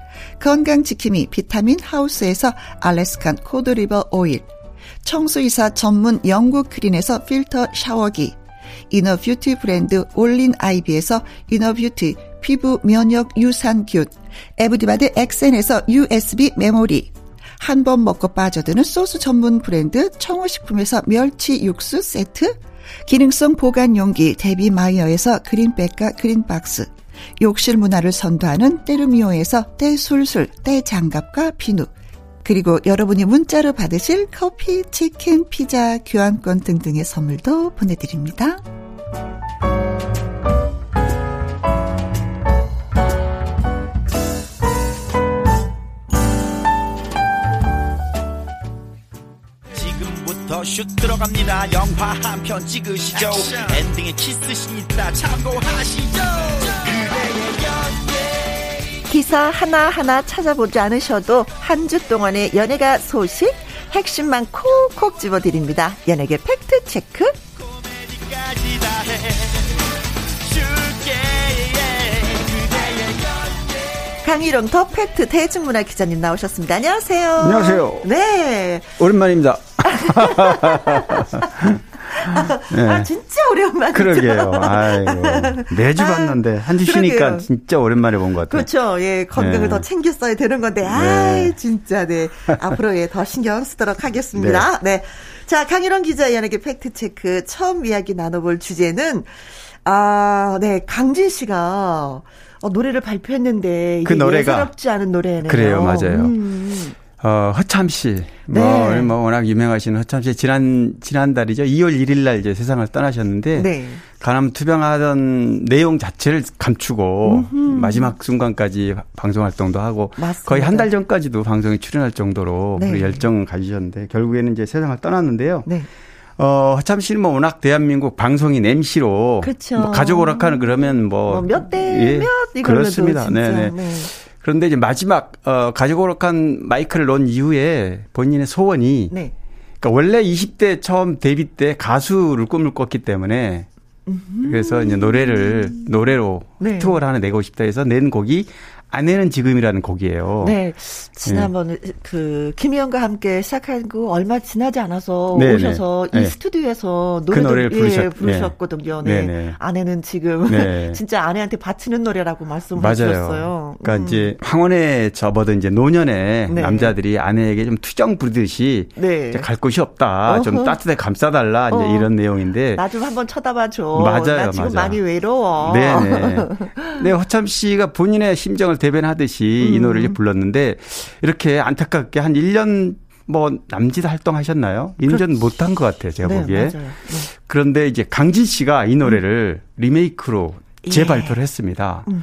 건강지킴이 비타민 하우스에서 Alaskan cod liver oil, 청소이사 전문 영국 크린에서 필터 샤워기, inner beauty 브랜드 올린 아이비에서 inner beauty 피부 면역 유산균, 에브디바드 엑센에서 USB 메모리, 한 번 먹고 빠져드는 소스 전문 브랜드 청호식품에서 멸치 육수 세트, 기능성 보관 용기 데비 마이어에서 그린백과 그린박스, 욕실 문화를 선도하는 때르미오에서 때술술, 때장갑과 비누, 그리고 여러분이 문자로 받으실 커피, 치킨, 피자, 교환권 등등의 선물도 보내드립니다. 지금부터 슛 들어갑니다. 영화 한 편 찍으시죠. 엔딩에 키스신 있다 참고하시죠. 기사 하나하나 찾아보지 않으셔도 한 주 동안의 연예가 소식 핵심만 콕콕 집어드립니다. 연예계 팩트 체크 강일홍 더 팩트 대중문화 기자님 나오셨습니다. 안녕하세요. 안녕하세요. 네. 오랜만입니다. 네. 아, 진짜 오랜만이죠. 그러게요. 아이고. 매주 봤는데, 한주 쉬니까 진짜 오랜만에 본 것 같아요. 그렇죠. 예, 건강을 네. 더 챙겼어야 되는 건데, 아이, 네. 진짜, 네. 앞으로 예, 더 신경 쓰도록 하겠습니다. 네. 네. 자, 강일원 기자 연예계 팩트체크 처음 이야기 나눠볼 주제는, 아, 네, 강진 씨가, 어, 노래를 발표했는데, 그 노래가. 예사롭지 않은 노래네요. 그래요, 맞아요. 음. 어, 허참 씨. 뭐, 네. 뭐, 워낙 유명하신 허참 씨. 지난, 지난달이죠. 2월 1일 날 이제 세상을 떠나셨는데. 네. 간암 투병하던 내용 자체를 감추고 음흠. 마지막 순간까지 방송 활동도 하고 맞습니다. 거의 한 달 전까지도 방송에 출연할 정도로 네. 열정을 가지셨는데 결국에는 이제 세상을 떠났는데요. 네. 어, 허참 씨는 뭐 워낙 대한민국 방송인 MC로 그렇죠. 뭐 가족 오락하는 그러면 뭐 몇대 뭐 몇, 예, 그렇습니다. 네네. 네. 그런데 이제 마지막 어 가족오락한 마이크를 놓은 이후에 본인의 소원이 네. 그러니까 원래 20대 처음 데뷔 때 가수를 꿈을 꿨기 때문에 그래서 이제 노래를 노래로 네. 투어를 하나 내고 싶다 해서 낸 곡이 아내는 지금이라는 곡이에요. 네. 지난번에 네. 그 김희영과 함께 시작한 거 얼마 지나지 않아서 네네. 오셔서 네. 이 스튜디오에서 노래도 그 노래를 예, 부르셨, 예, 부르셨거든요. 네. 네. 아내는 지금 네. 진짜 아내한테 바치는 노래라고 말씀하셨어요. 그러니까 음. 이제 황혼에 접어든 이제 노년에 네. 남자들이 아내에게 좀 투정 부르듯이 네. 갈 곳이 없다. 어허. 좀 따뜻하게 감싸달라. 이제 어. 이런 내용인데 나 좀 한번 쳐다봐 줘. 맞아요. 나 지금 맞아. 많이 외로워. 네 네. 네, 허참 씨가 본인의 심정을 대변하듯이 음. 이 노래를 불렀는데 이렇게 안타깝게 한 1년 뭐 남짓 활동하셨나요? 인전 못한 것 같아요, 제가 네, 보기에. 네. 그런데 이제 강진 씨가 이 노래를 음. 리메이크로 재발표를 예. 했습니다. 음흠.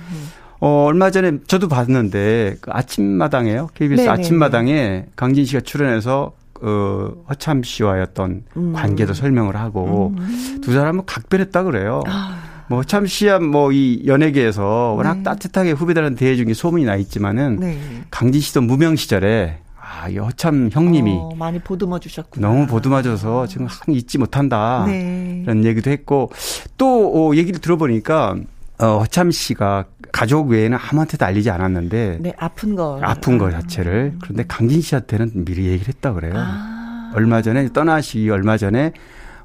어, 얼마 전에 저도 봤는데 그 아침마당에요. KBS 네네. 아침마당에 강진 씨가 출연해서 어, 허참 씨와의 어떤 음. 관계도 설명을 하고 음. 두 사람은 각별했다 그래요. 아. 뭐 참시한 뭐이 연예계에서 워낙 네. 따뜻하게 후배들한테 대해 준 게 소문이 나 있지만은 네. 강진 씨도 무명 시절에 아, 여참 형님이 어, 많이 보듬어 주셨구나. 너무 보듬어 줘서 지금 한 잊지 못한다. 네. 이런 얘기도 했고 또 어, 얘기를 들어보니까 어, 허참 씨가 가족 외에는 아무한테도 알리지 않았는데 네, 아픈 거 아픈 거 자체를 그런데 강진 씨한테는 미리 얘기를 했다 그래요. 아. 얼마 전에 떠나시기 얼마 전에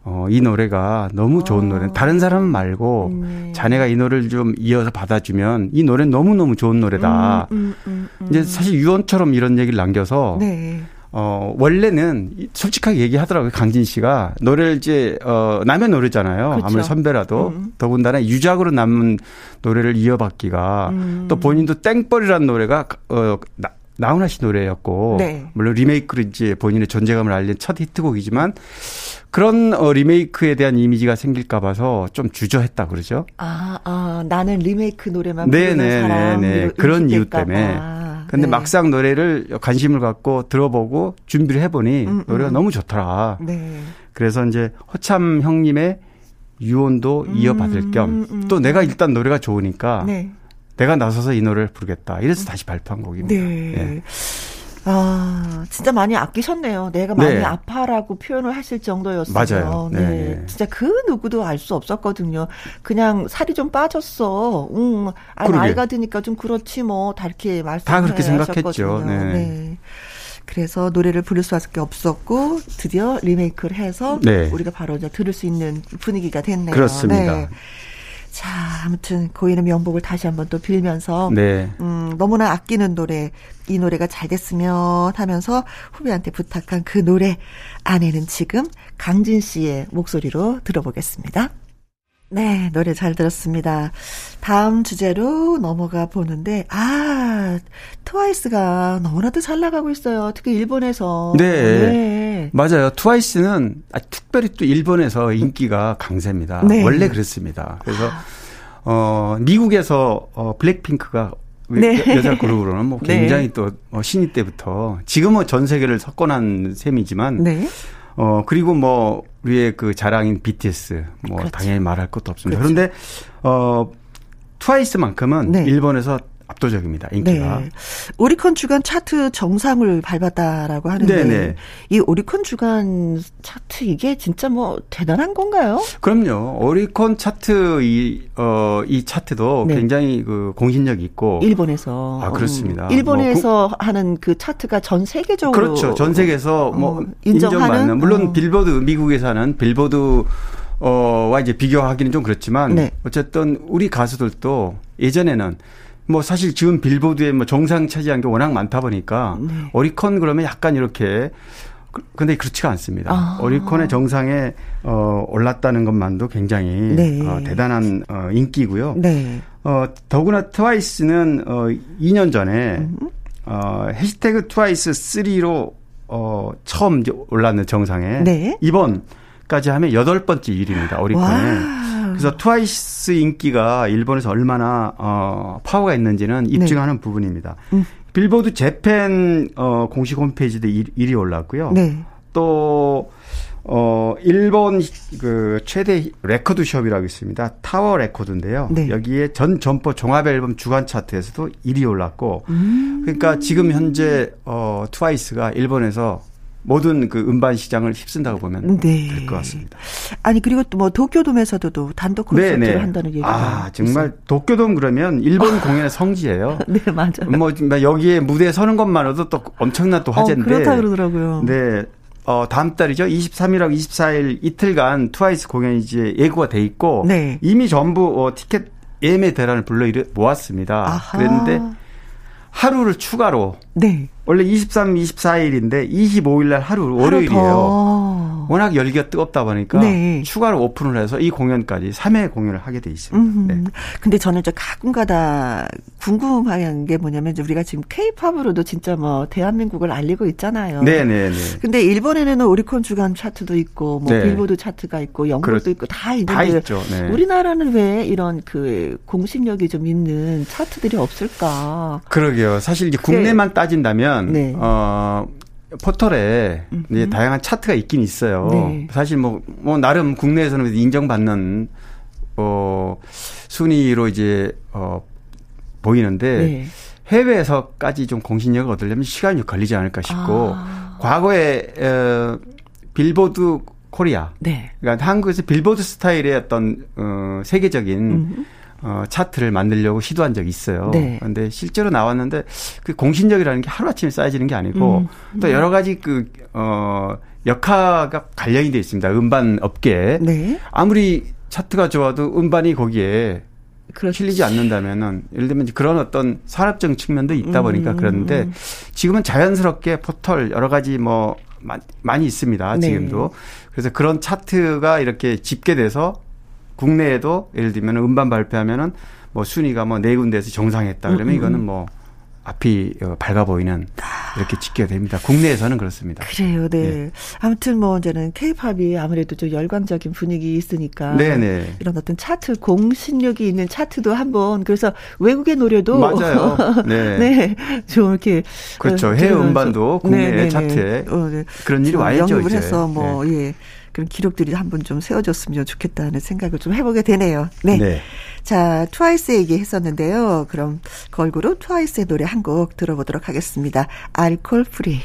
어, 이 노래가 너무 좋은 노래. 다른 사람 말고 네. 자네가 이 노래를 좀 이어서 받아주면 이 노래는 너무 너무 좋은 노래다. 음, 음, 음, 음, 이제 사실 유언처럼 이런 얘기를 남겨서 네. 어, 원래는 솔직하게 얘기하더라고요. 강진 씨가. 노래를 이제, 어, 남의 노래잖아요. 그렇죠. 아무리 선배라도. 음. 더군다나 유작으로 남은 노래를 이어받기가 음. 또 본인도 땡벌이라는 노래가, 어, 나, 나훈아 씨 노래였고. 네. 물론 리메이크로 이제 본인의 존재감을 알린 첫 히트곡이지만 그런 어, 리메이크에 대한 이미지가 생길까 봐서 좀 주저했다 그러죠. 아, 아 나는 리메이크 노래만 부르는 네네, 사람. 네네. 그런 이유 때문에. 근데 네. 막상 노래를 관심을 갖고 들어보고 준비를 해보니 음, 음. 노래가 너무 좋더라. 네. 그래서 이제 허참 형님의 유언도 음, 이어받을 겸또 음, 음. 내가 일단 노래가 좋으니까 네. 내가 나서서 이 노래를 부르겠다. 이래서 다시 발표한 곡입니다. 네. 네. 아, 진짜 많이 아끼셨네요. 내가 많이 네. 아파라고 표현을 하실 정도였어요. 맞아요. 네. 네. 진짜 그 누구도 알 수 없었거든요. 그냥 살이 좀 빠졌어. 응. 아, 나이가 드니까 좀 그렇지 뭐. 다 이렇게 말씀 다 그렇게 생각했죠. 네. 네. 그래서 노래를 부를 수밖에 없었고 드디어 리메이크를 해서 네. 우리가 바로 이제 들을 수 있는 분위기가 됐네요. 그렇습니다. 네. 자, 아무튼 고인의 명복을 다시 한번 또 빌면서 네. 음, 너무나 아끼는 노래 이 노래가 잘 됐으면 하면서 후배한테 부탁한 그 노래 아내는 지금 강진 씨의 목소리로 들어보겠습니다. 네, 노래 잘 들었습니다. 다음 주제로 넘어가 보는데, 아, 트와이스가 너무나도 잘 나가고 있어요. 특히 일본에서. 네. 네. 맞아요. 트와이스는 아, 특별히 또 일본에서 인기가 강세입니다. 네. 원래 그렇습니다. 그래서, 어, 미국에서 어, 블랙핑크가 네. 여자 그룹으로는 뭐 네. 굉장히 네. 또 어, 신인 때부터 지금은 전 세계를 석권한 셈이지만 네. 어 그리고 뭐 우리의 그 자랑인 BTS 뭐 그렇죠. 당연히 말할 것도 없습니다. 그렇죠. 그런데 어 트와이스만큼은 네. 일본에서 압도적입니다. 인기가. 네. 오리콘 주간 차트 정상을 밟았다라고 하는데 네네. 네. 이 오리콘 주간 차트 이게 진짜 뭐 대단한 건가요? 그럼요. 오리콘 차트 이 어 이 차트도 네. 굉장히 그 공신력 있고 일본에서 아 그렇습니다. 음, 일본에서 뭐 하는 그 차트가 전 세계적으로 그렇죠. 전 세계에서 뭐 어, 인정하는 인정받는 물론 어. 빌보드 미국에서 하는 빌보드 어와 이제 비교하기는 좀 그렇지만 네. 어쨌든 우리 가수들도 예전에는 뭐 사실 지금 빌보드에 뭐 정상 차지한 게 워낙 많다 보니까 네. 오리콘 그러면 약간 이렇게 그, 근데 그렇지가 않습니다. 아. 오리콘의 정상에 어 올랐다는 것만도 굉장히 네. 어, 대단한 어 인기고요. 네. 어 더구나 트와이스는 어 2년 전에 음. 어 해시태그 트와이스 3로 어 처음 올랐는 정상에 네. 이번 까지 하면 여덟 번째 일입니다. 오리콘에. 와. 그래서 트와이스 인기가 일본에서 얼마나 어 파워가 있는지는 입증하는 네. 부분입니다. 음. 빌보드 재팬 어 공식 홈페이지도 1위 올랐고요. 네. 또 어, 일본 그 최대 레코드 숍이라고 있습니다. 타워 레코드인데요. 네. 여기에 전 점포 종합 앨범 주간 차트에서도 1위 올랐고, 음. 그러니까 지금 현재 어, 트와이스가 일본에서 모든 그 음반 시장을 휩쓴다고 보면 네. 될것 같습니다. 아니 그리고 또 뭐 도쿄돔에서도 단독 콘서트를 네네. 네. 한다는 얘기가 아 정말 있어요. 도쿄돔 그러면 일본 공연의 성지예요. 네 맞아요. 뭐 여기에 무대에 서는 것만으로도 또 엄청난 또 어, 화제인데. 어, 그렇다 그러더라고요. 네. 어, 다음 달이죠. 23일하고 24일 이틀간 트와이스 공연이 이제 예고가 돼 있고 네. 이미 전부 어, 티켓 예매 대란을 불러 모았습니다. 아하. 그랬는데 하루를 추가로 네. 원래 23, 24일인데 25일 날 하루 월요일이에요. 워낙 열기가 뜨겁다 보니까 네. 추가로 오픈을 해서 이 공연까지 3회 공연을 하게 돼 있습니다. 네. 근데 저는 저 가끔가다 궁금한 게 뭐냐면 우리가 지금 케이팝으로도 진짜 뭐 대한민국을 알리고 있잖아요. 네, 네, 네. 근데 일본에는 오리콘 주간 차트도 있고 뭐 네. 빌보드 차트가 있고 영국도 그렇, 있고 다 있는데 다 있죠. 네. 우리나라는 왜 이런 그 공신력이 좀 있는 차트들이 없을까? 그러게요. 사실 이제 국내만 따진다면 네. 어 포털에 이제 다양한 차트가 있긴 있어요. 네. 사실 뭐, 뭐, 나름 국내에서는 인정받는, 어, 순위로 이제, 어, 보이는데, 네. 해외에서까지 좀 공신력을 얻으려면 시간이 좀 걸리지 않을까 싶고, 아. 과거에, 어, 빌보드 코리아. 네. 그러니까 한국에서 빌보드 스타일의 어떤, 어, 세계적인, 음. 어, 차트를 만들려고 시도한 적이 있어요. 네. 그런데 실제로 나왔는데 그 공신력이라는 게 하루아침에 쌓여지는 게 아니고 음. 또 여러 가지 그, 어, 역할가 관련이 돼 있습니다. 음반 업계에. 네. 아무리 차트가 좋아도 음반이 거기에 그렇죠. 실리지 않는다면은 예를 들면 그런 어떤 산업적 측면도 있다 보니까 음. 그런데 지금은 자연스럽게 포털 여러 가지 뭐 많이 있습니다. 네. 지금도. 그래서 그런 차트가 이렇게 집계돼서 국내에도 예를 들면 음반 발표하면은 뭐 순위가 뭐 네 군데에서 정상했다 그러면 음, 음. 이거는 뭐 앞이 어, 밝아 보이는 이렇게 지켜야 됩니다. 국내에서는 그렇습니다. 그래요, 네. 네. 아무튼 뭐 이제는 케이팝이 아무래도 좀 열광적인 분위기 있으니까 네네. 네. 이런 어떤 차트 공신력이 있는 차트도 한번 그래서 외국의 노래도 맞아요. 네, 네. 좀 이렇게 그렇죠. 어, 해외 음반도 국내 네, 네 차트에 어, 네. 그런 일이 와야죠. 영입을 이제. 해서 뭐 네. 예. 그런 기록들이 한번 좀 세워졌으면 좋겠다는 생각을 좀 해보게 되네요. 네. 네. 자, 트와이스 얘기했었는데요. 그럼 걸그룹 트와이스의 노래 한 곡 들어보도록 하겠습니다. Alcohol-Free.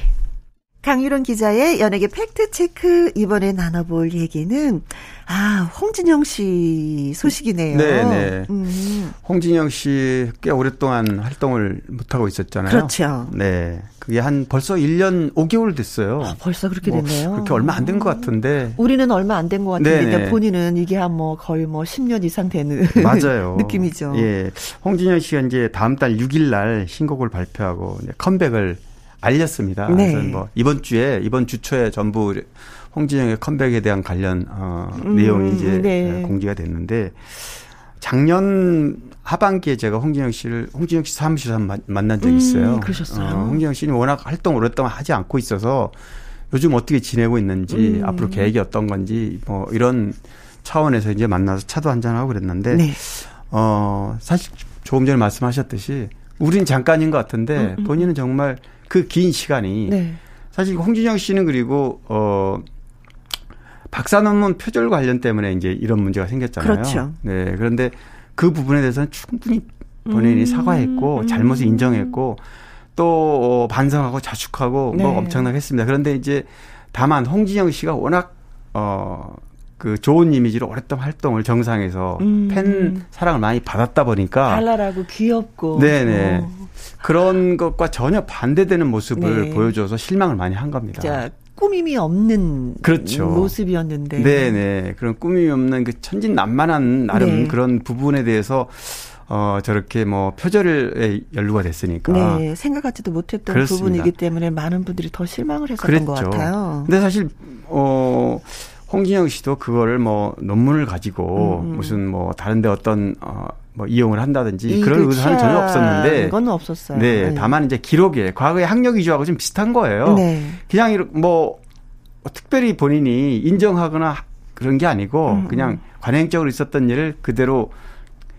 강일홍 기자의 연예계 팩트체크 이번에 나눠볼 얘기는 아 홍진영 씨 소식이네요. 네 네. 음. 홍진영 씨 꽤 오랫동안 활동을 못 하고 있었잖아요. 그렇죠. 네, 그게 한 벌써 1년 5개월 됐어요. 아, 벌써 그렇게 뭐 됐네요. 그렇게 얼마 안 된 것 같은데. 우리는 얼마 안 된 것 같은데 본인은 이게 한 뭐 거의 뭐 10년 이상 되는 맞아요. 느낌이죠. 예, 홍진영 씨가 이제 다음 달 6일 날 신곡을 발표하고 컴백을 알렸습니다. 네. 그래서 뭐 이번 주에 이번 주 초에 전부 홍진영의 컴백에 대한 관련 어 음, 내용이 이제 네. 공지가 됐는데 작년 하반기에 제가 홍진영 씨를 홍진영 씨 사무실에서 만난 적이 음, 있어요. 음, 그러셨어요. 어, 홍진영 씨는 워낙 활동을 오랫동안 하지 않고 있어서 요즘 어떻게 지내고 있는지 음. 앞으로 계획이 어떤 건지 뭐 이런 차원에서 이제 만나서 차도 한잔 하고 그랬는데 네. 어 사실 조금 전에 말씀하셨듯이 우린 잠깐인 것 같은데 음, 음, 본인은 정말 그 긴 시간이 네. 사실 홍진영 씨는 그리고 어 박사 논문 표절 관련 때문에 이제 이런 문제가 생겼잖아요. 그렇죠. 네. 그런데 그 부분에 대해서는 충분히 본인이 음. 사과했고 잘못을 인정했고 또 어, 반성하고 자축하고 뭐 네. 뭐 엄청나게 했습니다. 그런데 이제 다만 홍진영 씨가 워낙 어, 그 좋은 이미지로 오랫동안 활동을 정상에서 음. 팬 사랑을 많이 받았다 보니까 발랄하고 귀엽고 네네 어. 그런 것과 전혀 반대되는 모습을 네. 보여줘서 실망을 많이 한 겁니다. 자, 꾸밈이 없는 그렇죠. 모습이었는데 네네 그런 꾸밈이 없는 그 천진난만한 나름 네. 그런 부분에 대해서 어, 저렇게 뭐 표절을 연루가 됐으니까. 네, 생각하지도 못했던 그렇습니다. 부분이기 때문에 많은 분들이 더 실망을 했었던 그랬죠. 것 같아요. 근데 사실, 어, 홍진영 씨도 그거를 뭐 논문을 가지고 음. 무슨 뭐 다른데 어떤 어, 뭐 이용을 한다든지 그런 의사는 전혀 없었는데 그건 없었어요. 네, 네, 다만 이제 기록에 과거의 학력 위주하고 좀 비슷한 거예요. 네. 그냥 뭐 특별히 본인이 인정하거나 그런 게 아니고 음. 그냥 관행적으로 있었던 일을 그대로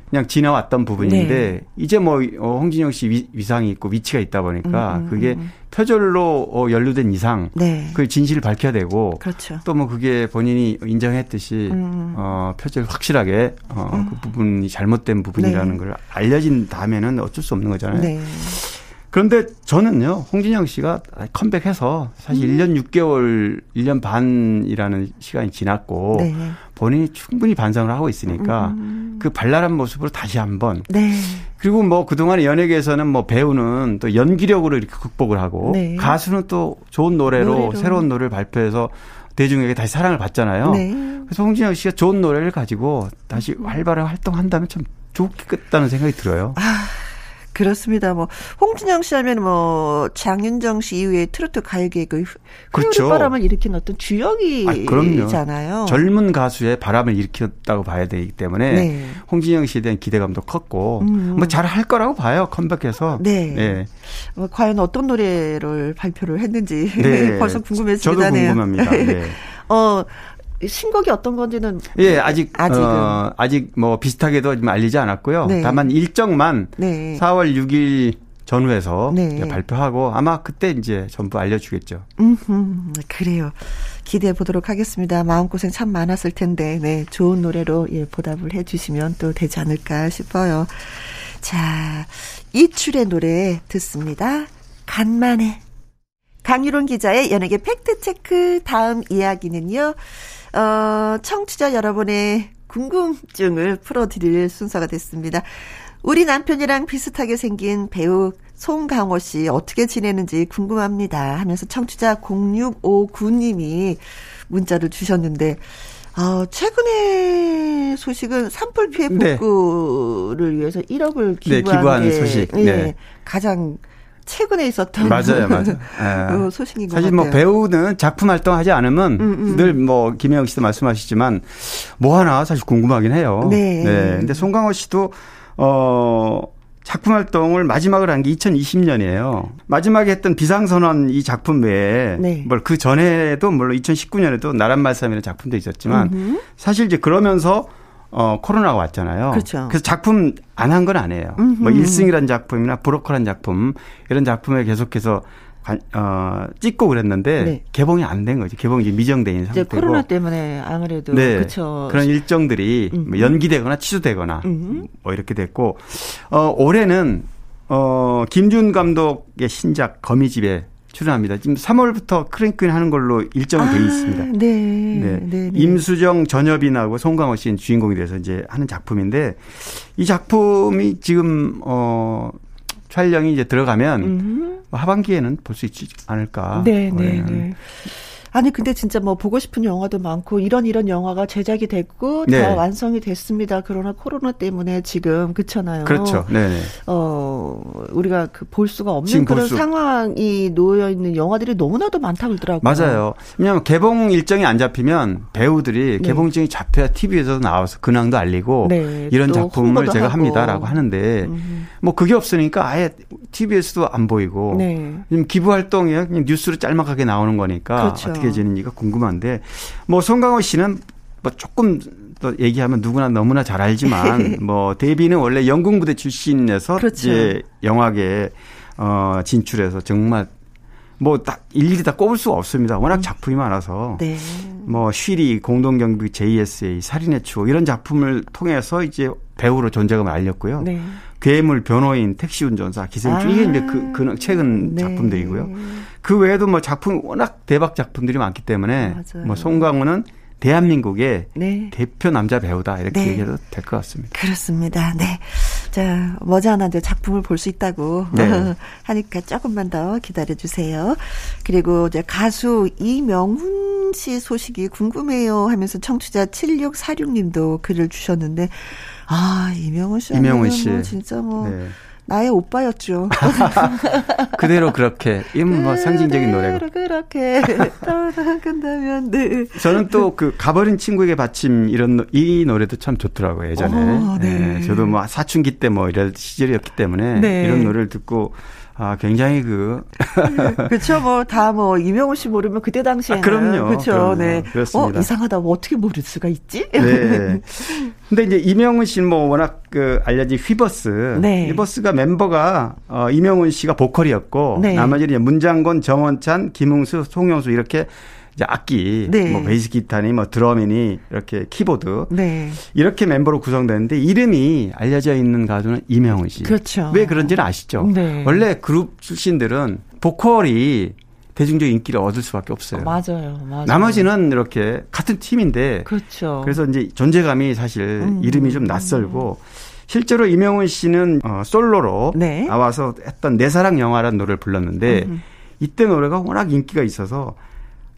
그냥 지나왔던 부분인데 네. 이제 뭐 어, 홍진영 씨 위, 상이 있고 위치가 있다 보니까 음, 음, 그게 음. 표절로 어, 연루된 이상 네. 그 진실을 밝혀야 되고 그렇죠. 또뭐 그게 본인이 인정했듯이 음. 어, 표절 확실하게 어, 음. 그 부분이 잘못된 부분이라는 네. 걸 알려진 다음에는 어쩔 수 없는 거잖아요. 네. 그런데 저는요, 홍진영 씨가 컴백해서 사실 음. 1년 6개월, 1년 반이라는 시간이 지났고, 네. 본인이 충분히 반성을 하고 있으니까, 음. 그 발랄한 모습으로 다시 한 번. 네. 그리고 뭐 그동안 연예계에서는 뭐 배우는 또 연기력으로 이렇게 극복을 하고, 네. 가수는 또 좋은 노래로, 노래로, 새로운 노래를 발표해서 대중에게 다시 사랑을 받잖아요. 네. 그래서 홍진영 씨가 좋은 노래를 가지고 다시 음. 활발하게 활동한다면 참 좋겠다는 생각이 들어요. 아. 그렇습니다. 뭐 홍진영 씨 하면 뭐 장윤정 씨 이후에 트로트 가요계 그 그렇죠. 바람을 일으킨 어떤 주역이잖아요. 아, 젊은 가수의 바람을 일으켰다고 봐야 되기 때문에 네. 홍진영 씨에 대한 기대감도 컸고 음. 뭐잘 할 거라고 봐요. 컴백해서. 네. 네. 뭐 과연 어떤 노래를 발표를 했는지 네. 벌써 궁금해집니다. 저도 궁금합니다. 네. 어 신곡이 어떤 건지는 예 아직 아직은 어, 아직 뭐 비슷하게도 좀 알리지 않았고요. 네. 다만 일정만 네. 4월 6일 전후에서 네. 발표하고 아마 그때 이제 전부 알려주겠죠. 음, 그래요. 기대해 보도록 하겠습니다. 마음고생 참 많았을 텐데, 네, 좋은 노래로 예, 보답을 해 주시면 또 되지 않을까 싶어요. 자, 이출의 노래 듣습니다. 간만에. 강유론 기자의 연예계 팩트체크 다음 이야기는요. 어, 청취자 여러분의 궁금증을 풀어드릴 순서가 됐습니다. 우리 남편이랑 비슷하게 생긴 배우 송강호 씨 어떻게 지내는지 궁금합니다 하면서 청취자 0659님이 문자를 주셨는데 아, 최근에 소식은 산불 피해 네. 복구를 네. 위해서 1억을 기부한, 네, 기부한 게 소식. 예, 네. 가장 최근에 있었던 맞아요, 맞아요. 그 소식인 것 사실 뭐 같아요. 뭐 배우는 작품 활동하지 않으면 음, 음. 늘뭐 김혜영 씨도 말씀하시지만 뭐 하나 사실 궁금하긴 해요. 네. 네. 근데 송강호 씨도 어 작품 활동을 마지막으로 한게 2020년이에요. 마지막에 했던 비상선언 이 작품 외에 네. 뭘그 전에도 물론 2019년에도 나란 말씀이라는 작품도 있었지만 음흠. 사실 이제 그러면서 어, 코로나가 왔잖아요. 그렇죠. 그래서 작품 안 한 건 아니에요. 음흠. 뭐 1승이라는 작품이나 브로커란 작품 이런 작품에 계속해서 어, 찍고 그랬는데 네. 개봉이 안 된 거지. 개봉이 이제 미정돼 있는 상태고. 코로나 때문에 아무래도 네. 그렇죠. 그런 일정들이 뭐 연기되거나 취소되거나 음흠. 뭐 이렇게 됐고 어, 올해는 어, 김준 감독의 신작 거미집에 출연합니다. 지금 3월부터 크랭크인 하는 걸로 일정이 아, 돼 있습니다. 네. 네. 네, 네. 임수정, 전여빈하고 송강호 씨는 주인공이 돼서 이제 하는 작품인데 이 작품이 지금 어 촬영이 이제 들어가면 음. 하반기에는 볼 수 있지 않을까. 네, 네, 네. 아니 근데 진짜 뭐 보고 싶은 영화도 많고 이런 이런 영화가 제작이 됐고 네. 다 완성이 됐습니다. 그러나 코로나 때문에 지금 그렇잖아요. 그렇죠. 네. 어 우리가 그 볼 수가 없는 그런 수... 상황이 놓여 있는 영화들이 너무나도 많다 그러더라고요. 맞아요. 왜냐하면 개봉 일정이 안 잡히면 배우들이 네. 개봉 일정이 잡혀야 TV에서 나와서 근황도 알리고 네. 이런 작품을 제가 하고. 합니다라고 하는데 음. 뭐 그게 없으니까 아예 TV에서도 안 보이고 네. 기부 활동이 그냥 뉴스로 짤막하게 나오는 거니까 그렇죠. 어떻게 되는지가 궁금한데 뭐 송강호 씨는 뭐 조금 또 얘기하면 누구나 너무나 잘 알지만 뭐 데뷔는 원래 영국 무대 출신에서 그렇죠. 이제 영화계 어 진출해서 정말 뭐딱 일일이 다 꼽을 수가 없습니다. 워낙 음. 작품이 많아서 네. 뭐 쉬리 공동경비 JSA 살인의 추억 이런 작품을 통해서 이제 배우로 존재감을 알렸고요. 네. 괴물, 변호인, 택시 운전사, 기생충 아. 이게 이제 그, 그 최근 네. 작품들이고요. 그 외에도 뭐 작품 워낙 대박 작품들이 많기 때문에 맞아요. 뭐 송강호는 대한민국의 네. 대표 남자 배우다 이렇게 네. 얘기해도 될 것 같습니다. 그렇습니다. 네. 자, 머지않아 이제 작품을 볼 수 있다고 네. 하니까 조금만 더 기다려 주세요. 그리고 이제 가수 이명훈 씨 소식이 궁금해요 하면서 청취자 7646님도 글을 주셨는데 아, 이명훈 씨. 이명훈 씨. 뭐 진짜 뭐. 네. 나의 오빠였죠. 그대로 그렇게 이뭐 상징적인 노래고. 그렇게 떠나간다면 네. 저는 또 그 가버린 친구에게 바침 이런 이 노래도 참 좋더라고요 예전에. 어, 네. 네. 저도 뭐 사춘기 때 뭐 이럴 시절이었기 때문에 네. 이런 노래를 듣고 아, 굉장히 그. 그렇죠. 뭐, 다 뭐, 이명호 씨 모르면 그때 당시에. 아, 그럼요. 그렇죠. 네. 그렇습니다. 어, 이상하다. 뭐 어떻게 모를 수가 있지? 네. 근데 이제 이명훈 씨는 뭐 워낙 그 알려진 휘버스. 네. 휘버스가 멤버가 어, 이명훈 씨가 보컬이었고. 네. 나머지는 문장곤, 정원찬, 김웅수, 송영수 이렇게 이제 악기, 네. 뭐 베이스 기타니 뭐 드럼이니 이렇게 키보드 네. 이렇게 멤버로 구성되는데 이름이 알려져 있는 가수는 이명훈 씨. 그렇죠. 왜 그런지는 아시죠? 네. 원래 그룹 출신들은 보컬이 대중적 인기를 얻을 수밖에 없어요. 맞아요, 맞아요. 나머지는 이렇게 같은 팀인데, 그렇죠. 그래서 이제 존재감이 사실 음, 이름이 좀 낯설고. 실제로 이명훈 씨는 어, 솔로로 네. 나와서 했던 내 사랑 영화라는 노래를 불렀는데 음. 이때 노래가 워낙 인기가 있어서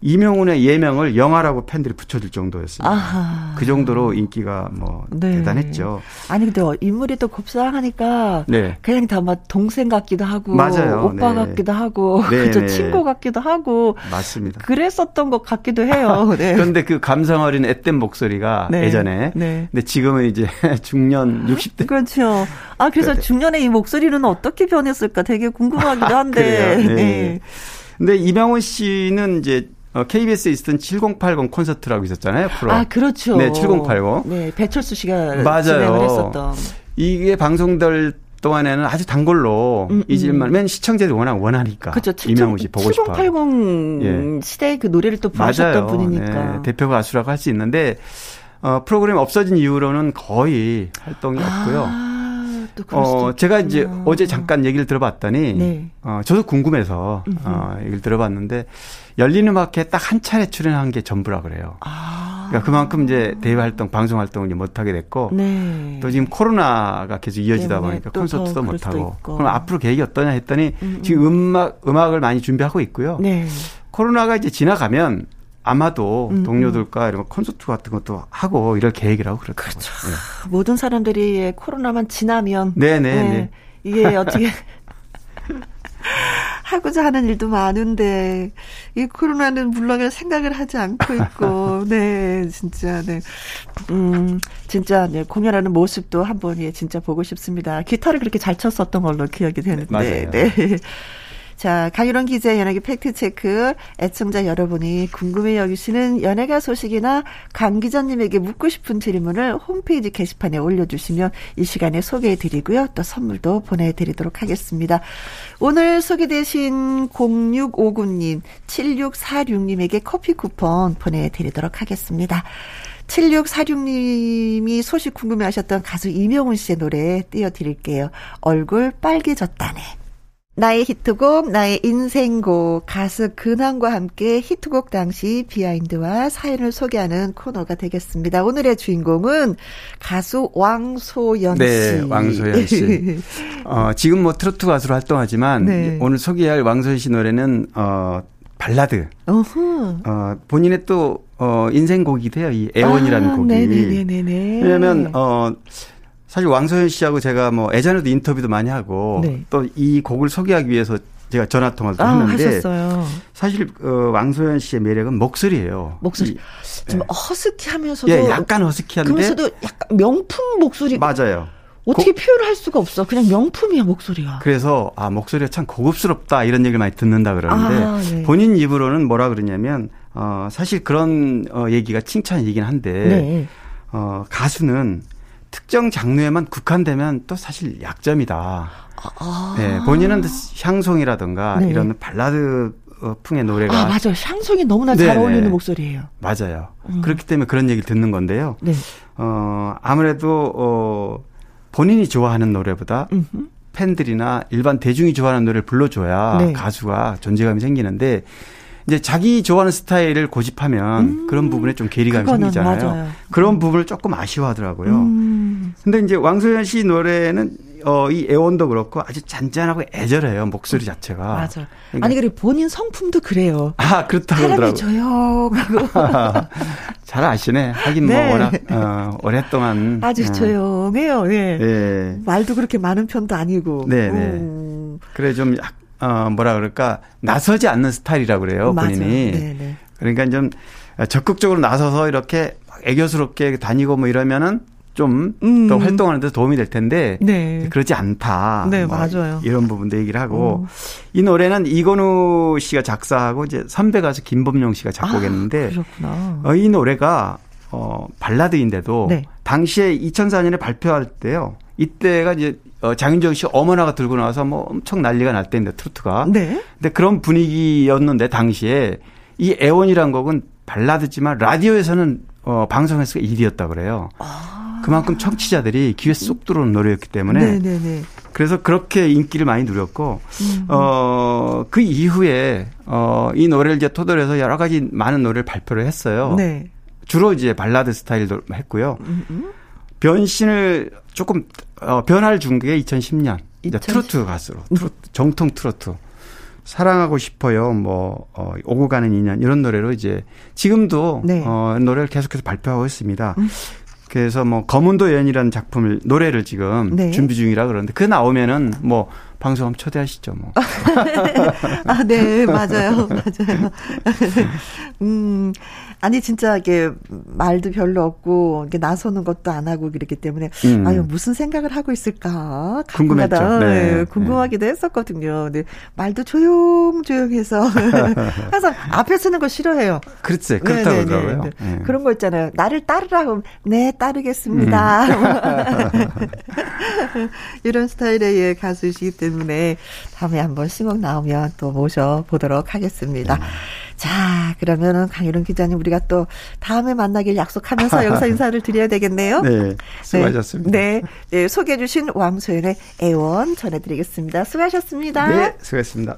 이명훈의 예명을 영화라고 팬들이 붙여줄 정도였습니다. 아하. 그 정도로 인기가 뭐 네. 대단했죠. 아니 근데 인물이 또 곱상하니까 네. 그냥 다막 동생 같기도 하고 맞아요. 오빠 네. 같기도 하고 네, 그죠 네. 친구 같기도 하고 맞습니다. 그랬었던 것 같기도 해요. 네. 그런데 그 감성 어린 앳된 목소리가 네. 예전에 근데 지금은 이제 중년 60대 그렇죠. 아 그래서 중년의 이 목소리는 어떻게 변했을까 되게 궁금하기도 한데. 네. 근데 이명훈 씨는 이제 어, KBS에 있었던 7080 콘서트라고 있었잖아요, 프로. 아, 그렇죠. 네, 7080. 네, 배철수 씨가 맞아요. 진행을 했었던. 이게 방송될 동안에는 아주 단골로 음, 음. 잊을만, 맨 시청자들이 워낙 원하니까. 그렇죠. 이명우 씨 보고 싶어. 7080 예. 시대의 그 노래를 또 부르셨던 분이니까. 네, 대표 가수라고 할 수 있는데, 어, 프로그램 없어진 이후로는 거의 활동이 아. 없고요. 어, 제가 이제 어제 잠깐 얘기를 들어봤더니, 네. 어, 저도 궁금해서, 어, 얘기를 들어봤는데, 열린 음악회 딱 한 차례 출연한 게 전부라 그래요. 아. 그러니까 그만큼 이제 대외 활동, 방송 활동을 이제 못 하게 됐고, 네. 또 지금 코로나가 계속 이어지다 보니까 콘서트도 못 하고, 그럼 앞으로 계획이 어떠냐 했더니, 음, 음. 지금 음악, 음악을 많이 준비하고 있고요. 네. 코로나가 이제 지나가면 아마도 음, 음. 동료들과 이런 콘서트 같은 것도 하고 이럴 계획이라고 그렇더라고요. 그렇죠. 네. 모든 사람들이 코로나만 지나면 네네 네, 네. 이게 어떻게 하고자 하는 일도 많은데 이 코로나는 물러갈 생각을 하지 않고 있고 네 진짜 네음 진짜 네 공연하는 모습도 한번 예 진짜 보고 싶습니다 기타를 그렇게 잘 쳤었던 걸로 기억이 되는데 맞아요. 네. 자, 강유론 기자의 연예계 팩트체크. 애청자 여러분이 궁금해 여기시는 연예가 소식이나 강 기자님에게 묻고 싶은 질문을 홈페이지 게시판에 올려주시면 이 시간에 소개해 드리고요. 또 선물도 보내드리도록 하겠습니다. 오늘 소개되신 0659님, 7646님에게 커피 쿠폰 보내드리도록 하겠습니다. 7646님이 소식 궁금해 하셨던 가수 이명훈 씨의 노래 띄워드릴게요. 얼굴 빨개졌다네. 나의 히트곡, 나의 인생곡, 가수 근황과 함께 히트곡 당시 비하인드와 사연을 소개하는 코너가 되겠습니다. 오늘의 주인공은 가수 왕소연 네, 씨. 네, 왕소연 씨. 어, 지금 뭐 트로트 가수로 활동하지만 네. 오늘 소개할 왕소연 씨 노래는 어, 발라드. 어후. 어, 본인의 또 어, 인생곡이 돼요. 이 애원이라는 아, 곡이. 네네네네. 왜냐면 어 사실 왕소연 씨하고 제가 뭐 예전에도 인터뷰도 많이 하고 네. 또이 곡을 소개하기 위해서 제가 전화 통화도 아, 했는데 하셨어요. 사실 어, 왕소연 씨의 매력은 목소리예요. 목소리 이, 좀 예. 허스키하면서도 예, 약간 허스키한데 그러면서도 약간 명품 목소리 맞아요. 어떻게 고, 표현을 할 수가 없어. 그냥 명품이야 목소리가. 그래서 아 목소리가 참 고급스럽다 이런 얘기를 많이 듣는다 그러는데 아, 네. 본인 입으로는 뭐라 그러냐면 어 사실 그런 어 얘기가 칭찬이긴 한데 네. 어 가수는 특정 장르에만 국한되면 또 사실 약점이다. 아. 네, 본인은 향송이라든가 네. 이런 발라드 어, 풍의 노래가 아 맞아 향송이 너무나 네네. 잘 어울리는 목소리예요. 맞아요. 음. 그렇기 때문에 그런 얘기를 듣는 건데요. 네. 어 아무래도 어 본인이 좋아하는 노래보다 음흠. 팬들이나 일반 대중이 좋아하는 노래를 불러줘야 네. 가수가 존재감이 생기는데 이제 자기 좋아하는 스타일을 고집하면 음. 그런 부분에 좀 괴리감이 생기잖아요. 맞아요. 그런 음. 부분을 조금 아쉬워하더라고요. 음. 근데 이제 왕소연 씨 노래는 어, 이 애원도 그렇고 아주 잔잔하고 애절해요, 목소리 자체가. 맞아. 그러니까 아니, 그리고 본인 성품도 그래요. 아, 그렇다고 하더라고요. 조용하고. 잘 아시네. 하긴 뭐 네. 뭐 워낙, 어, 오랫동안. 아주 어. 조용해요, 예. 네. 말도 그렇게 많은 편도 아니고. 네네. 네. 그래, 좀 약, 어, 뭐라 그럴까, 나서지 않는 스타일이라고 그래요, 본인이. 네네. 네. 그러니까 좀 적극적으로 나서서 이렇게 애교스럽게 다니고 뭐 이러면은 좀더 음. 활동하는 데 도움이 될 텐데 네. 그러지 않다. 네, 뭐 맞아요. 이런 부분도 얘기를 하고 어. 이 노래는 이건우 씨가 작사하고 이제 선배 가수 김범용 씨가 작곡했는데 아, 그렇구나. 어, 이 노래가 어 발라드인데도 네. 당시에 2004년에 발표할 때요. 이때가 이제 어, 장윤정 씨 어머나가 들고 나와서 뭐 엄청 난리가 날 때인데 트로트가. 네. 근데 그런 분위기였는데 당시에 이 애원이란 곡은 발라드지만 라디오에서는 어, 방송에서 1위였다 그래요. 아. 그만큼 청취자들이 귀에 쏙 들어오는 노래였기 때문에. 네네네. 네, 네. 그래서 그렇게 인기를 많이 누렸고, 음. 어, 그 이후에, 어, 이 노래를 이제 토대로 해서 여러 가지 많은 노래를 발표를 했어요. 네. 주로 이제 발라드 스타일도 했고요. 음, 음. 변신을 조금 어, 변화를 준 게 2010년 2010. 트로트 가수로 트로트, 정통 트로트 사랑하고 싶어요 뭐 어, 오고 가는 인연 이런 노래로 이제 지금도 네. 어, 노래를 계속해서 발표하고 있습니다. 음. 그래서 뭐 검은도 연이라는 작품을 노래를 지금 네. 준비 중이라 그러는데 그 나오면은 뭐 방송 한번 초대하시죠 뭐. 아, 네, 맞아요. 맞아요. 음. 아니 진짜 이게 말도 별로 없고 이게 나서는 것도 안 하고 그렇기 때문에 음. 아유 무슨 생각을 하고 있을까 궁금했죠. 네. 네. 궁금하기도 네. 했었거든요. 근데 말도 조용조용해서 항상 앞에 쓰는 거 싫어해요. 그렇지 그렇다고 네, 네, 네. 그러더라고요. 네. 그런 거 있잖아요. 나를 따르라고 네 따르겠습니다. 음. 이런 스타일의 가수이시기 때문에 다음에 한번 신곡 나오면 또 모셔 보도록 하겠습니다. 음. 자, 그러면은 강유론 기자님 우리가 또 다음에 만나길 약속하면서 여기서 인사를 드려야 되겠네요. 네, 수고하셨습니다. 네, 네, 네 소개해 주신 왕소연의 애원 전해드리겠습니다. 수고하셨습니다. 네, 수고하셨습니다.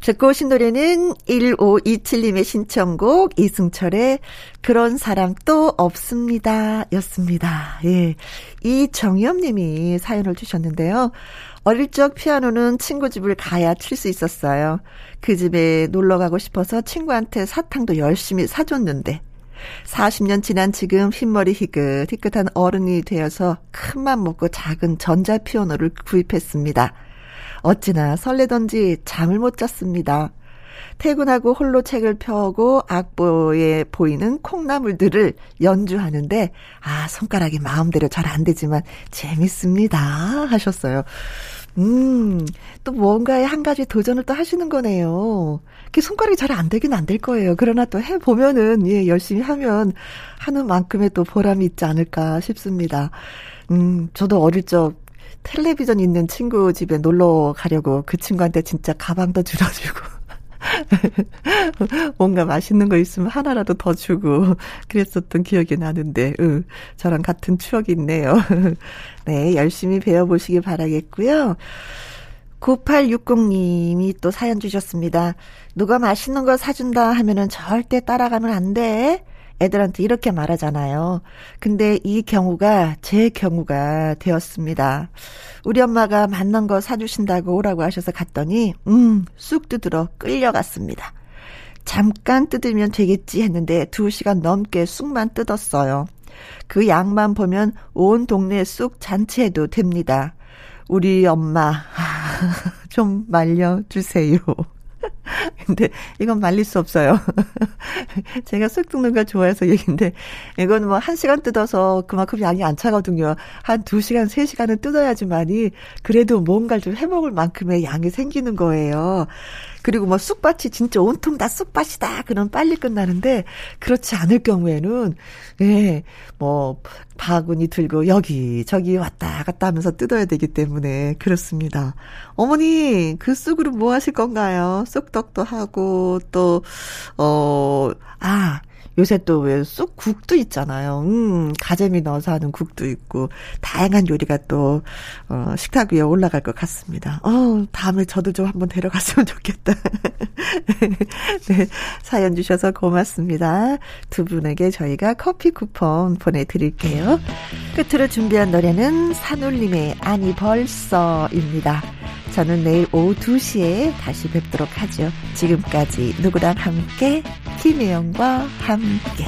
듣고 오신 노래는 1527님의 신청곡 이승철의 그런 사람 또 없습니다 였습니다. 예. 이정엽 님이 사연을 주셨는데요. 어릴 적 피아노는 친구 집을 가야 칠 수 있었어요. 그 집에 놀러 가고 싶어서 친구한테 사탕도 열심히 사줬는데 40년 지난 지금 흰머리 희끗 희끗한 어른이 되어서 큰 맘 먹고 작은 전자 피아노를 구입했습니다. 어찌나 설레던지 잠을 못 잤습니다. 퇴근하고 홀로 책을 펴고 악보에 보이는 콩나물들을 연주하는데 아 손가락이 마음대로 잘 안 되지만 재밌습니다 하셨어요. 음, 또 뭔가에 한 가지 도전을 또 하시는 거네요. 그 손가락이 잘 안 되긴 안 될 거예요. 그러나 또 해보면은, 예, 열심히 하면 하는 만큼의 또 보람이 있지 않을까 싶습니다. 음, 저도 어릴 적 텔레비전 있는 친구 집에 놀러 가려고 그 친구한테 진짜 가방도 줄여주고. 뭔가 맛있는 거 있으면 하나라도 더 주고 그랬었던 기억이 나는데 응, 저랑 같은 추억이 있네요. 네, 열심히 배워보시기 바라겠고요. 9860님이 또 사연 주셨습니다. 누가 맛있는 거 사준다 하면은 절대 따라가면 안 돼. 애들한테 이렇게 말하잖아요. 근데 이 경우가 제 경우가 되었습니다. 우리 엄마가 맞는 거 사주신다고 오라고 하셔서 갔더니, 음, 쑥 뜯으러 끌려갔습니다. 잠깐 뜯으면 되겠지 했는데 두 시간 넘게 쑥만 뜯었어요. 그 양만 보면 온 동네 쑥 잔치해도 됩니다. 우리 엄마, 좀 말려주세요. 근데 이건 말릴 수 없어요. 제가 쑥 뜯는 걸 좋아해서 얘기인데 이건 뭐 한 시간 뜯어서 그만큼 양이 안 차거든요. 한 두 시간, 세 시간은 뜯어야지만이 그래도 뭔가를 좀 해먹을 만큼의 양이 생기는 거예요. 그리고 뭐 쑥밭이 진짜 온통 다 쑥밭이다. 그럼 빨리 끝나는데 그렇지 않을 경우에는 예, 뭐 바구니 들고 여기 저기 왔다 갔다 하면서 뜯어야 되기 때문에 그렇습니다. 어머니 그 쑥으로 뭐 하실 건가요? 쑥떡도 하고 또 어 아 요새 또 왜 쑥 국도 있잖아요. 음, 가재미 넣어서 하는 국도 있고, 다양한 요리가 또, 어, 식탁 위에 올라갈 것 같습니다. 어, 다음에 저도 좀 한번 데려갔으면 좋겠다. 네, 사연 주셔서 고맙습니다. 두 분에게 저희가 커피 쿠폰 보내드릴게요. 끝으로 준비한 노래는 산울림의 아니 벌써입니다. 저는 내일 오후 2시에 다시 뵙도록 하죠. 지금까지 누구랑 함께 김혜영과 함께.